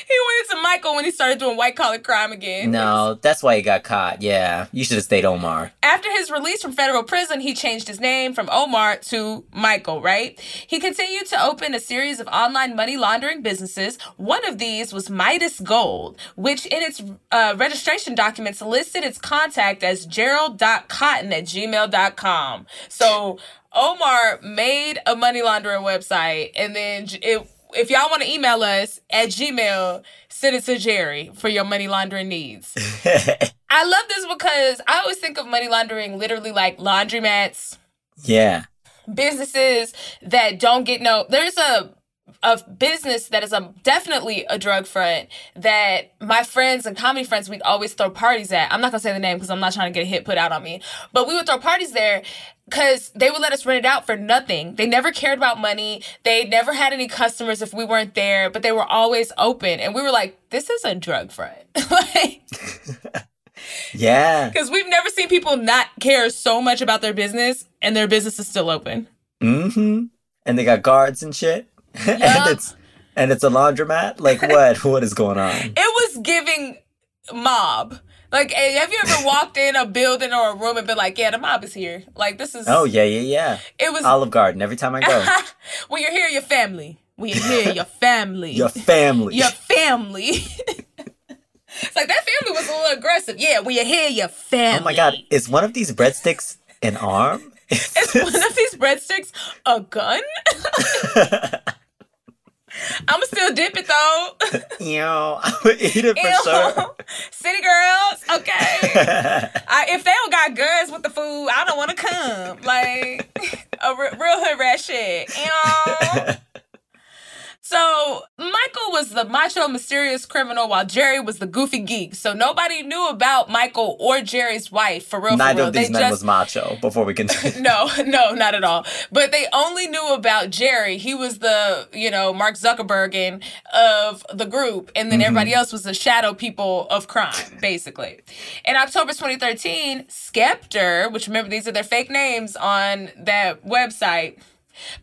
He went into Michael when he started doing white collar crime again. No, that's why he got caught. Yeah, you should have stayed Omar. After his release from federal prison, he changed his name from Omar to Michael, right? He continued to open a series of online money laundering businesses. One of these was Midas Gold, which in its uh, registration documents listed its contact as gerald.cotten at gmail.com. So Omar made a money laundering website and then it if y'all want to email us at Gmail, send it to Gerry for your money laundering needs. *laughs* I love this because I always think of money laundering literally like laundromats. Yeah. Businesses that don't get no. There's a a business that is a definitely a drug front that my friends and comedy friends we'd always throw parties at. I'm not gonna say the name because I'm not trying to get a hit put out on me, but we would throw parties there because they would let us rent it out for nothing. They never cared about money. They never had any customers if we weren't there, but they were always open, and we were like, "This is a drug front." *laughs* like, *laughs* yeah, because we've never seen people not care so much about their business, and their business is still open. Mm-hmm. And they got guards and shit. Yep. *laughs* and it's and it's a laundromat. Like what? what is going on? *laughs* It was giving mob. Like, have you ever walked in a building or a room and been like, "Yeah, the mob is here." Like, this is. Oh yeah, yeah, yeah. It was Olive Garden every time I go. *laughs* when you're here, your family. When you're here, your family. your family. Your family. it's like that family was a little aggressive. Yeah, when you're here, your family. Oh my god, is one of these breadsticks an arm? Is one of these breadsticks a gun? I'ma still dip it though. Yo, I would eat it for Ew. sure. City girls, okay. *laughs* I, if they don't got guns with the food, I don't want to come. Like *laughs* a r- real hood rat shit. Ew. So Michael was the macho, mysterious criminal, while Gerry was the goofy geek. So nobody knew about Michael or Gerry's wife for real. Neither for real. of these they men just... was macho. Before we continue, *laughs* no, no, not at all. But they only knew about Gerry. He was the you know Mark Zuckerberg of the group, and then mm-hmm. everybody else was the shadow people of crime, basically. In October 2013, Skeptor, which remember these are their fake names on that website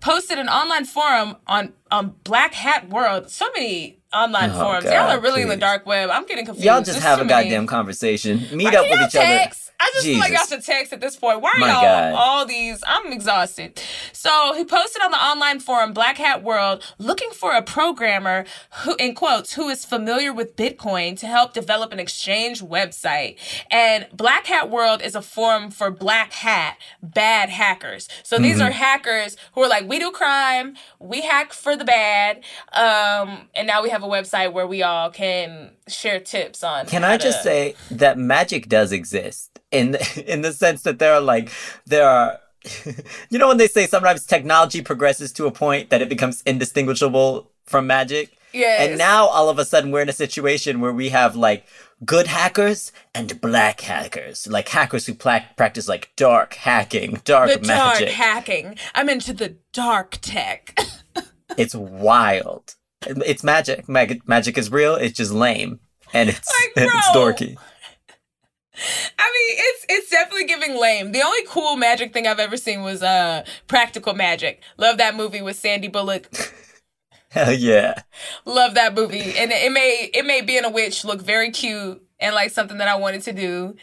posted an online forum on on Black Hat World. So many online Oh, forums. God, Y'all are really in the dark web. I'm getting confused. Y'all just There's have a many. goddamn conversation. Meet up with each other. text? I just feel like y'all Jesus. should text at this point. Why are My y'all God. all these? I'm exhausted. So he posted on the online forum Black Hat World looking for a programmer who, in quotes, who is familiar with Bitcoin to help develop an exchange website. And Black Hat World is a forum for black hat bad hackers. So these Mm-hmm. are hackers who are like, we do crime, we hack for the bad, um, and now we have a website where we all can share tips on. Can I just to- say that magic does exist in *laughs* in the sense that there are like there are *laughs* you know when they say sometimes technology progresses to a point that it becomes indistinguishable from magic? Yes. And now all of a sudden we're in a situation where we have like good hackers and black hackers, like hackers who pla- practice like dark hacking, dark the dark hacking. I'm into the dark tech. *laughs* it's wild. It's magic. Mag- magic is real. It's just lame, and it's *laughs* Like, *laughs* it's dorky. I mean, it's it's definitely giving lame. The only cool magic thing I've ever seen was uh Practical Magic. Love that movie with Sandy Bullock. *laughs* Hell yeah. Love that movie, and it may it made being a witch look very cute and like something that I wanted to do.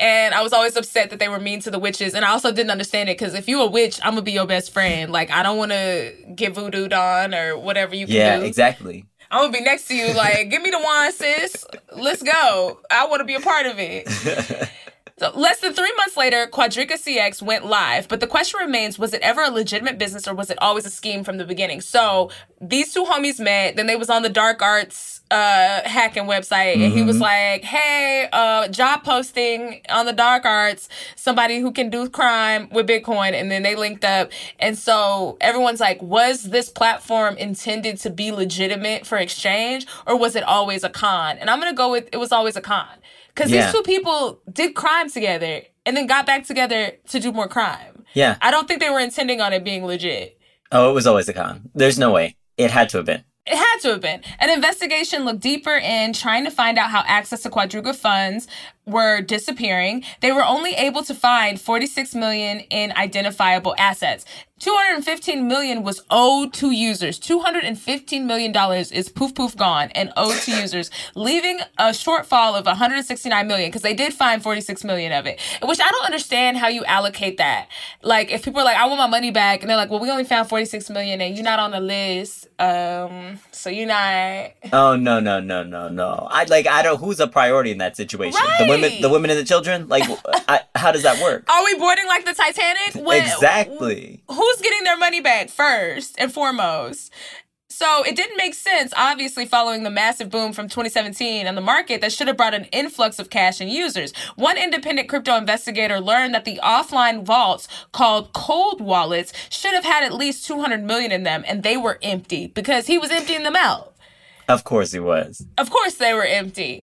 And I was always upset that they were mean to the witches, and I also didn't understand it because if you a witch, I'm gonna be your best friend. Like I don't want to get voodooed on or whatever you can Yeah, do. exactly. I'm gonna be next to you, like, give me the wand, sis. Let's go. I want to be a part of it. *laughs* So less than three months later, Quadriga CX went live, but the question remains: Was it ever a legitimate business, or was it always a scheme from the beginning? So these two homies met. Then they was on the dark arts uh, hacking website, and he was like, "Hey, uh, job posting on the dark arts. Somebody who can do crime with Bitcoin." And then they linked up, and so everyone's like, "Was this platform intended to be legitimate for exchange, or was it always a con?" And I'm gonna go with it was always a con. Because Yeah. these two people did crime together and then got back together to do more crime. Yeah. I don't think they were intending on it being legit. Oh, it was always a con. There's no way. It had to have been. It had to have been. An investigation looked deeper in trying to find out how access to Quadriga funds were disappearing. They were only able to find 46 million in identifiable assets. 215 million was owed to users. 215 million dollars is poof poof gone and owed to users, leaving a shortfall of 169 million because they did find 46 million of it. Which I don't understand how you allocate that. Like if people are like, I want my money back, and they're like, Well, we only found 46 million and you're not on the list. Um, so you're not Oh no no no no no! I like I don't. Who's a priority in that situation? The women, the women and the children. Like, *laughs* I, how does that work? Are we boarding like the Titanic? When- exactly. Who's getting their money back first and foremost? So it didn't make sense, obviously, following the massive boom from 2017 and the market that should have brought an influx of cash and users. One independent crypto investigator learned that the offline vaults called cold wallets should have had at least 200 million in them, and they were empty because he was emptying them out. Of course he was. Of course, they were empty.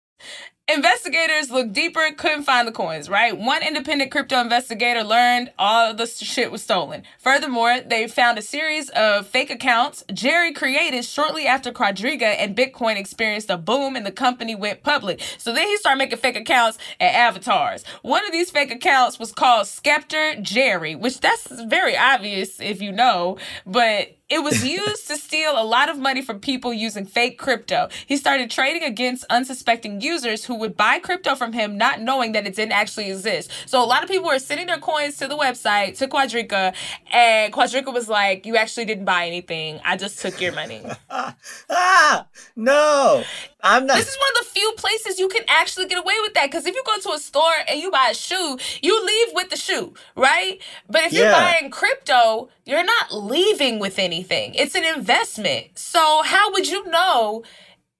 Investigators looked deeper, couldn't find the coins, right? One independent crypto investigator learned all the shit was stolen. Furthermore, they found a series of fake accounts Gerry created shortly after Quadriga and Bitcoin experienced a boom and the company went public. So then he started making fake accounts and avatars. One of these fake accounts was called Skeptor Gerry, which that's very obvious if you know, but it was used to steal a lot of money from people using fake crypto. He started trading against unsuspecting users who would buy crypto from him not knowing that it didn't actually exist. So a lot of people were sending their coins to the website, to Quadriga, and Quadriga was like, You actually didn't buy anything. I just took your money. *laughs* Ah no! I'm not. This is one of the few places you can actually get away with that. Because if you go to a store and you buy a shoe, you leave with the shoe, right? But if you're buying crypto, you're not leaving with anything. It's an investment. So how would you know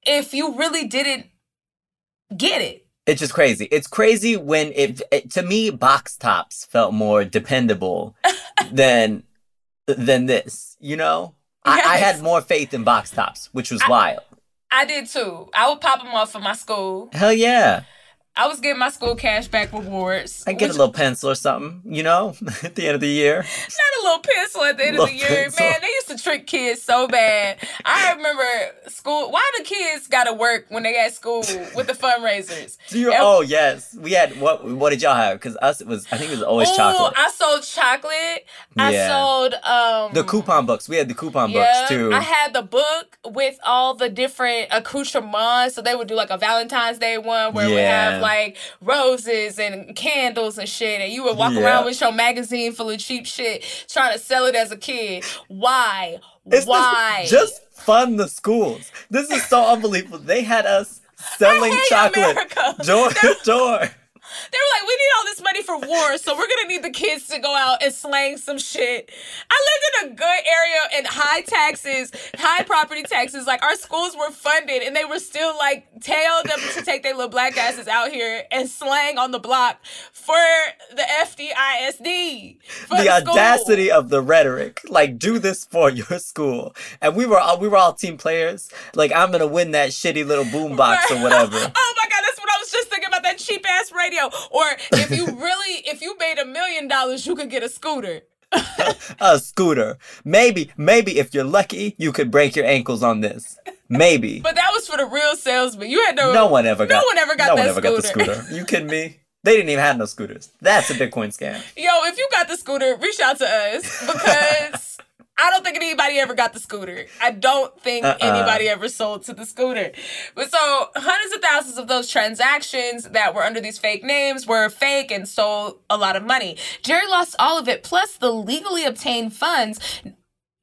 if you really didn't get it? It's just crazy. It's crazy when it, it to me box tops felt more dependable *laughs* than than this. You know, I, I had more faith in box tops, which was wild. I did too. I would pop them off for my school. Hell yeah! I was getting my school cashback rewards. I get a little pencil or something, you know, *laughs* at the end of the year. Not a little pencil at the end of the year. pencil. Man, they used to trick kids so bad. I remember school. Why the kids got to work when they at school with the fundraisers? *laughs* Do you, And- oh yes, we had what? What did y'all have? Because us, it was I think it was always Ooh, chocolate. I sold chocolate. I sold um the coupon books. We had the coupon Yeah, books too. I had the book with all the different accoutrements. So they would do like a Valentine's Day one where we have like roses and candles and shit. And you would walk Yeah. around with your magazine full of cheap shit trying to sell it as a kid. Why? It's Why? just fund the schools. This is so unbelievable. They had us selling chocolate America. door to door. They were like, we need all this money for war, so we're gonna need the kids to go out and slang some shit. I lived in a good area and high taxes, high property taxes. Like our schools were funded, and they were still like tell them to take their little black asses out here and slang on the block for the FDISD. For the the audacity of the rhetoric. Like, do this for your school. And we were all we were all team players. Like, I'm gonna win that shitty little boombox or *laughs* whatever. oh my god, that's what I was just thinking about that cheap ass radio. Or if you *laughs* really, if you made a million dollars, you could get a scooter. *laughs* a scooter. Maybe, maybe if you're lucky, you could break your ankles on this. Maybe. *laughs* But that was for the real salesman. You had no. no one ever got. No one ever got no that one ever got the scooter. scooter. You kidding me? They didn't even have no scooters. That's a Bitcoin scam. Yo, if you got the scooter, reach out to us because I don't think anybody ever got the scooter. I don't think Uh-uh. anybody ever sold to the scooter. But so hundreds of thousands of those transactions that were under these fake names were fake and stole a lot of money. Gerry lost all of it, plus the legally obtained funds.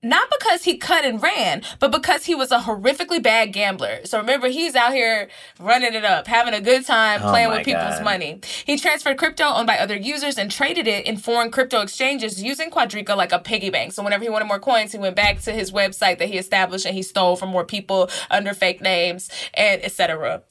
Not because he cut and ran, but because he was a horrifically bad gambler. So remember, he's out here running it up, having a good time, Oh playing with people's God. money. He transferred crypto owned by other users and traded it in foreign crypto exchanges using Quadriga like a piggy bank. So whenever he wanted more coins, he went back to his website that he established and he stole from more people under fake names and etc.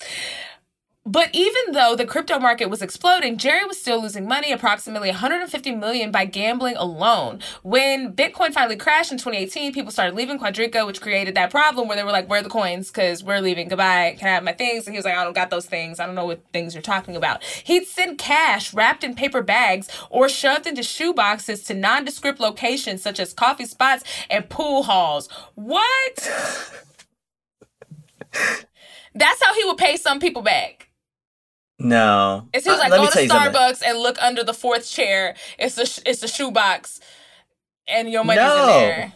But even though the crypto market was exploding, Gerry was still losing money, approximately 150 million by gambling alone. When Bitcoin finally crashed in 2018, people started leaving Quadriga, which created that problem where they were like, "Where are the coins? Because we're leaving. Goodbye. Can I have my things?" And he was like, "I don't got those things. I don't know what things you're talking about." He'd send cash wrapped in paper bags or shoved into shoe boxes to nondescript locations such as coffee spots and pool halls. What? *laughs* That's how he would pay some people back. No. It seems Uh, like let go to you something. Starbucks and look under the fourth chair. It's a sh- it's a shoebox, and your money's No. in there.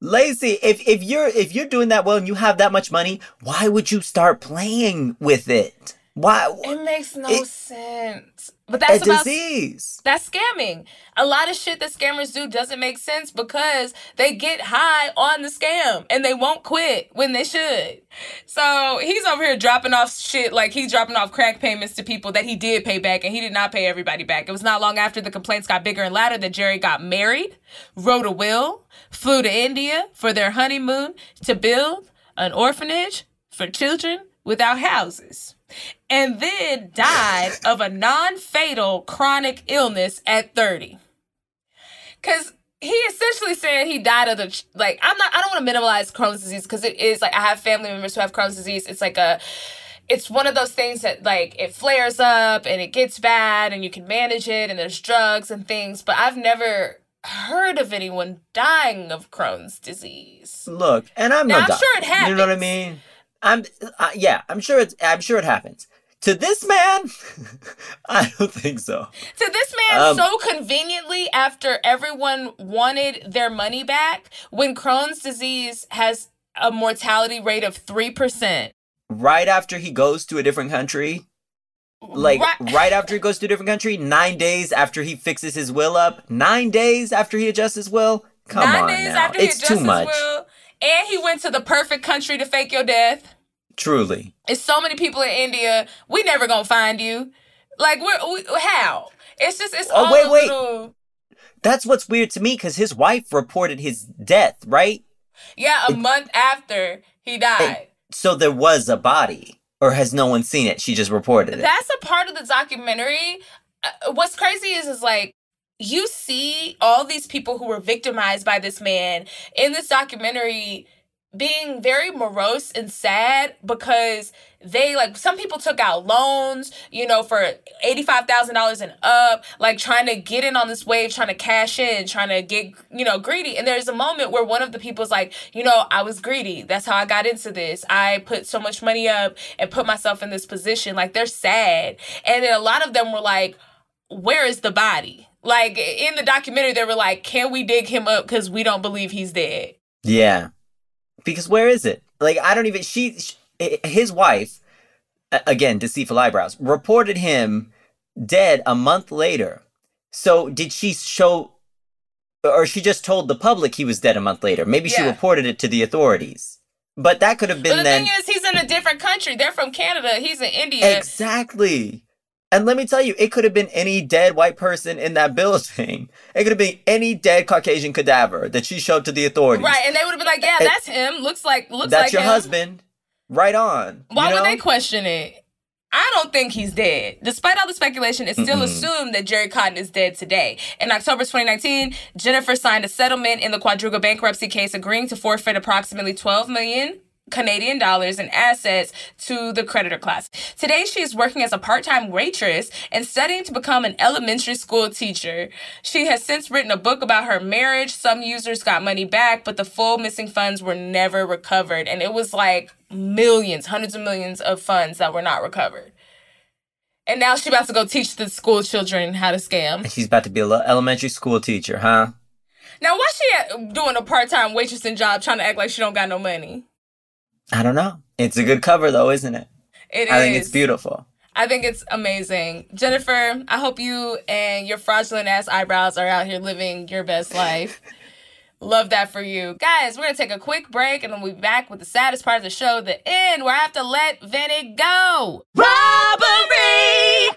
Lazy. If if you're if you're doing that well and you have that much money, why would you start playing with it? Why? It makes no It- sense. But that's about disease. that's scamming. A lot of shit that scammers do doesn't make sense because they get high on the scam and they won't quit when they should. So he's over here dropping off shit like he's dropping off crack payments to people that he did pay back and he did not pay everybody back. It was not long after the complaints got bigger and louder that Gerry got married, wrote a will, flew to India for their honeymoon to build an orphanage for children without houses and then died of a non-fatal chronic illness at 30 because he essentially said he died of the like i'm not i don't want to minimize crohn's disease because it is like i have family members who have crohn's disease. It's like a it's one of those things that like it flares up and it gets bad and you can manage it and there's drugs and things but i've never heard of anyone dying of crohn's disease. Look, and I'm Now, no I'm sure it You know what I mean? I'm uh, yeah. I'm sure it's. I'm sure it happens. To this man, *laughs* I don't think so. To this man, Um, so conveniently, after everyone wanted their money back, when Crohn's disease has a mortality rate of 3%. Right after he goes to a different country, like Right- right, after he goes to a different country, nine days after he fixes his will up, nine days after he adjusts his will. Come Nine on days now, after he it's adjusts too his much. will, and he went to the perfect country to fake your death. Truly, It's so many people in India. We never gonna find you. Like we're we, how? It's just it's Oh, all wait, wait. little. that's what's weird to me because his wife reported his death, right? Yeah, a month after he died. So there was a body, or has no one seen it? She just reported it. That's a part of the documentary. Uh, what's crazy is, is like, you see all these people who were victimized by this man in this documentary being very morose and sad because they like some people took out loans, you know, for $85,000 and up, like trying to get in on this wave, trying to cash in, trying to get, you know, greedy. And there's a moment where one of the people's like, you know, I was greedy. That's how I got into this. I put so much money up and put myself in this position. Like they're sad. And then a lot of them were like, where is the body? Like in the documentary, they were like, can we dig him up because we don't believe he's dead? Yeah. Because where is it? Like, I don't even, she, she his wife, again, deceitful eyebrows, reported him dead a month later. So did she show, or she just told the public he was dead a month later? Maybe she reported it to the authorities. But that could have But been the then. thing is, he's in a different country. They're from Canada. He's in India. Exactly. And let me tell you, it could have been any dead white person in that *laughs* building. It could have been any dead Caucasian cadaver that she showed to the authorities. Right, and they would have been like, "Yeah, that's him. Looks like looks That's like your him." husband. Right on. Why you would they question it? I don't think he's dead. Despite all the speculation, it's still assumed that Gerry Cotten is dead today. In October 2019, Jennifer signed a settlement in the Quadriga bankruptcy case, agreeing to forfeit approximately 12 million Canadian dollars in assets to the creditor class. Today, she is working as a part-time waitress and studying to become an elementary school teacher. She has since written a book about her marriage. Some users got money back, but the full missing funds were never recovered. And it was like millions, hundreds of millions of funds that were not recovered. And now she's about to go teach the school children how to scam. She's about to be a elementary school teacher, huh? Now, why she doing a part-time waitressing job trying to act like she don't got no money? I don't know. It's a good cover though, isn't it? It I think it's beautiful. I think it's amazing. Jennifer, I hope you and your fraudulent ass eyebrows are out here living your best life. *laughs* Love that for you. Guys, we're going to take a quick break and then we'll be back with the saddest part of the show, the end, where I have to let Vinny go. Robbery!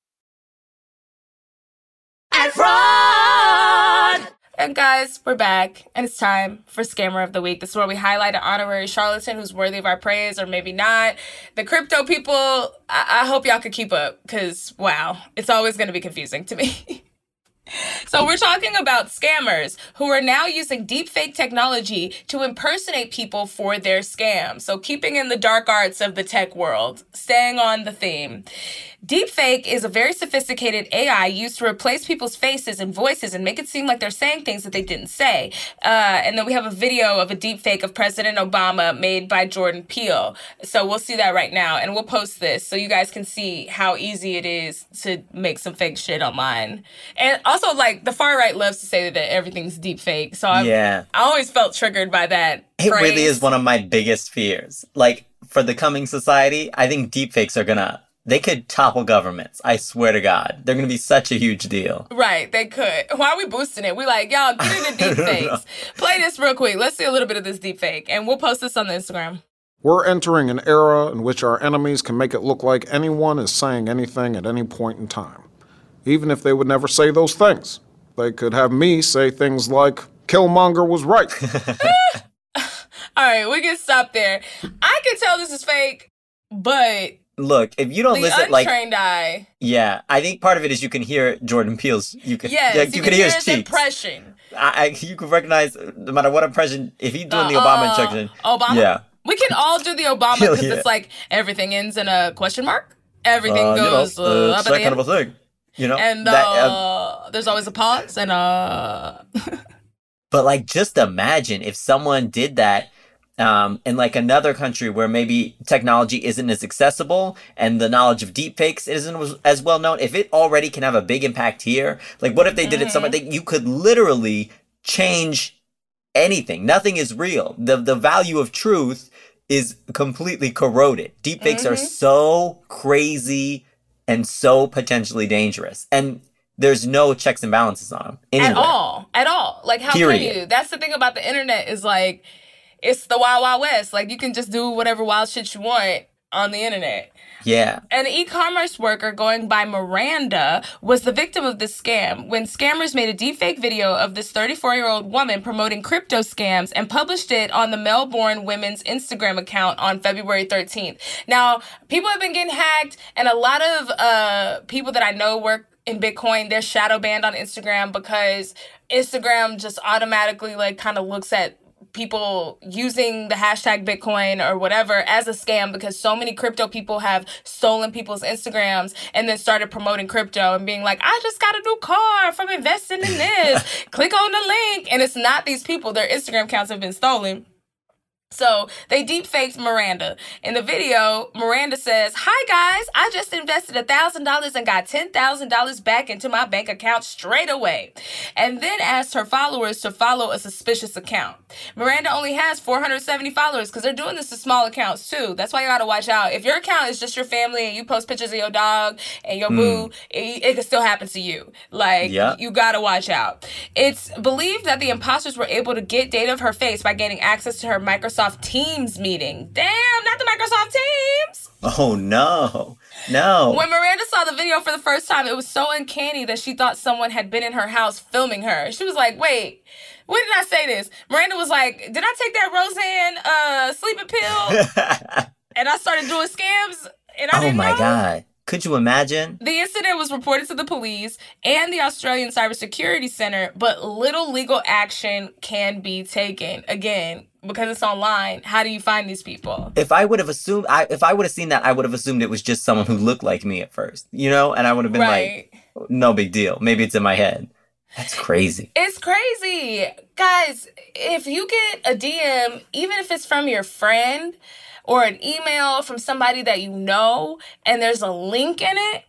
And fraud. And guys, we're back, and it's time for Scammer of the Week. This is where we highlight an honorary charlatan who's worthy of our praise, or maybe not. The crypto people, I, I hope y'all could keep up, because wow, it's always going to be confusing to me. *laughs* So we're talking about scammers who are now using deepfake technology to impersonate people for their scams. So keeping in the dark arts of the tech world, staying on the theme. Deepfake is a very sophisticated AI used to replace people's faces and voices and make it seem like they're saying things that they didn't say. Uh, and then we have a video of a deepfake of President Obama made by Jordan Peele. So we'll see that right now, and we'll post this so you guys can see how easy it is to make some fake shit online. And also, like the far right loves to say that everything's deepfake. So I, Yeah. I always felt triggered by that. It phrase. really is one of my biggest fears. Like for the coming society, I think deepfakes are gonna they could topple governments. I swear to God. They're gonna be such a huge deal. Right, they could. Why are we boosting it? We like, y'all, get into *laughs* deep fakes. Play this real quick. Let's see a little bit of this deep fake, and we'll post this on the Instagram. We're entering an era in which our enemies can make it look like anyone is saying anything at any point in time, even if they would never say those things. They could have me say things like, Killmonger was right. *laughs* *laughs* All right, we can stop there. I can tell this is fake, but Look, if you don't the listen like untrained eye, yeah, I think part of it is you can hear Jordan Peele's you can yes, yeah, you, can, hear his his impression. I, I, you can recognize no matter what impression if he's doing the Uh, Obama uh, impression. Obama. Yeah. We can all do the Obama because yeah. it's like everything ends in a question mark. Everything Uh, you know, goes uh, uh, that the kind end. of a thing. You know? and That, uh, uh, there's always a pause and uh *laughs* But like, just imagine if someone did that um, in like another country where maybe technology isn't as accessible and the knowledge of deepfakes isn't as- well known. If it already can have a big impact here, like what if they did it somewhere that you could literally change anything. Nothing is real. The the value of truth is completely corroded. Deepfakes are so crazy and so potentially dangerous. And there's no checks and balances on them. at all at all like how Period. can you that's the thing about the internet is like it's the wild wild west like you can just do whatever wild shit you want on the internet Yeah. an e-commerce worker going by Miranda was the victim of this scam when scammers made a deepfake video of this 34-year-old woman promoting crypto scams and published it on the Melbourne Women's Instagram account on February 13th. Now, people have been getting hacked and a lot of uh people that I know work in Bitcoin, they're shadow banned on Instagram because Instagram just automatically like kind of looks at people using the hashtag Bitcoin or whatever as a scam because so many crypto people have stolen people's Instagrams and then started promoting crypto and being like, I just got a new car from investing in this. *laughs* Click on the link. And it's not these people, their Instagram accounts have been stolen. So they deep faked Miranda. In the video, Miranda says, Hi guys, I just invested $1,000 and got $10,000 back into my bank account straight away. And then asked her followers to follow a suspicious account. Miranda only has 470 followers because they're doing this to small accounts too. That's why you gotta watch out. If your account is just your family and you post pictures of your dog and your hmm. boo, it, it could still happen to you. Like, Yeah. you gotta watch out. It's believed that the imposters were able to get data of her face by gaining access to her Microsoft Teams meeting. Damn, not the Microsoft Teams! Oh no. No. When Miranda saw the video for the first time, it was so uncanny that she thought someone had been in her house filming her. She was like, wait, when did I say this? Miranda was like, did I take that Roseanne uh, sleeping pill? *laughs* and I started doing scams and I oh didn't my know? god. Could you imagine? The incident was reported to the police and the Australian Cybersecurity Center, but little legal action can be taken. Again, because it's online, how do you find these people? If I would have assumed I if I would have seen that, I would have assumed it was just someone who looked like me at first. You know? And I would have been Right. like, no big deal. Maybe it's in my head. That's crazy. It's crazy. Guys, if you get a DM, even if it's from your friend or an email from somebody that you know and there's a link in it,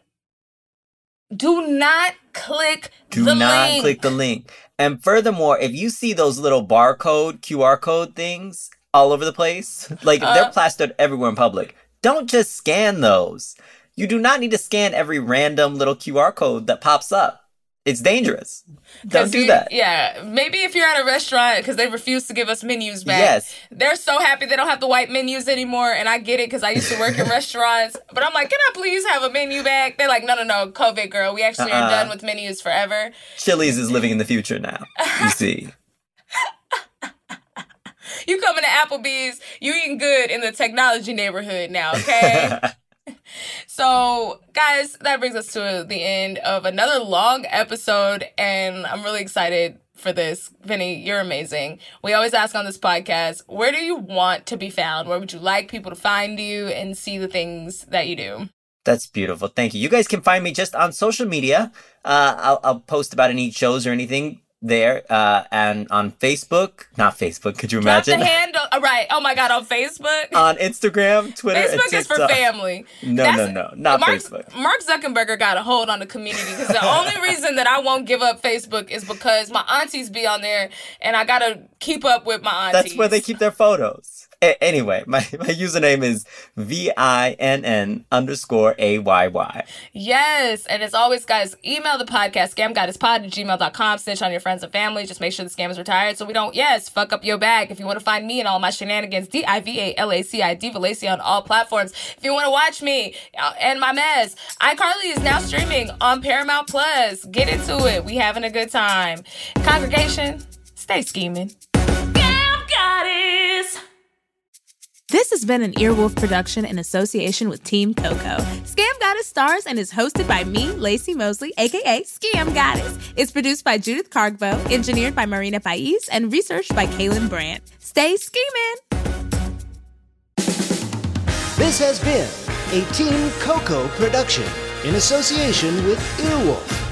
do not click Do the not link. click the link. And furthermore, if you see those little barcode, QR code things all over the place, *laughs* like Uh. they're plastered everywhere in public, don't just scan those. You do not need to scan every random little QR code that pops up. It's dangerous. Don't do you- that. Yeah, maybe if you're at a restaurant because they refuse to give us menus back. Yes. they're so happy they don't have the white menus anymore, and I get it because I used to work in *laughs* restaurants. But I'm like, can I please have a menu back? They're like, no, no, no, COVID girl, we actually are Uh-uh. done with menus forever. Chili's is living in the future now. You *laughs* see. You coming to Applebee's, you eating good in the technology neighborhood now, okay? *laughs* So, guys, that brings us to the end of another long episode, and I'm really excited for this. Vinny, you're amazing. We always ask on this podcast, where do you want to be found? Where would you like people to find you and see the things that you do? That's beautiful. Thank you. You guys can find me just on social media. Uh, I'll, I'll post about any shows or anything there. Uh, and on Facebook, not Facebook, could you imagine? the handle. All right. Oh my God, on Facebook. *laughs* on Instagram, Twitter, Facebook is for family. No, no, no, not Mark, Facebook. Mark Zuckerberg got a hold on the community because the *laughs* only reason that I won't give up Facebook is because my aunties be on there and I gotta keep up with my aunties. That's where they keep their photos. A- anyway, *laughs* my, my username is V I N N underscore A Y Y. Yes. And as always, guys, email the podcast, scamgoddesspod at gmail.com. Snitch on your friends and family. Just make sure the scam is retired so we don't, yes, fuck up your bag. If you want to find me and all my shenanigans, D I V A L A C I D Valacia on all platforms. If you want to watch me uh, and my mess, iCarly is now streaming on Paramount Plus. Get into it. We having a good time. Congregation, stay scheming. Scam Goddess. This has been an Earwolf production in association with Team Coco. Scam Goddess stars and is hosted by me, Laci Mosley, aka Scam Goddess. It's produced by Judith Cargbo, engineered by Marina Pais, and researched by Kaelyn Brandt. Stay scheming! This has been a Team Coco production in association with Earwolf.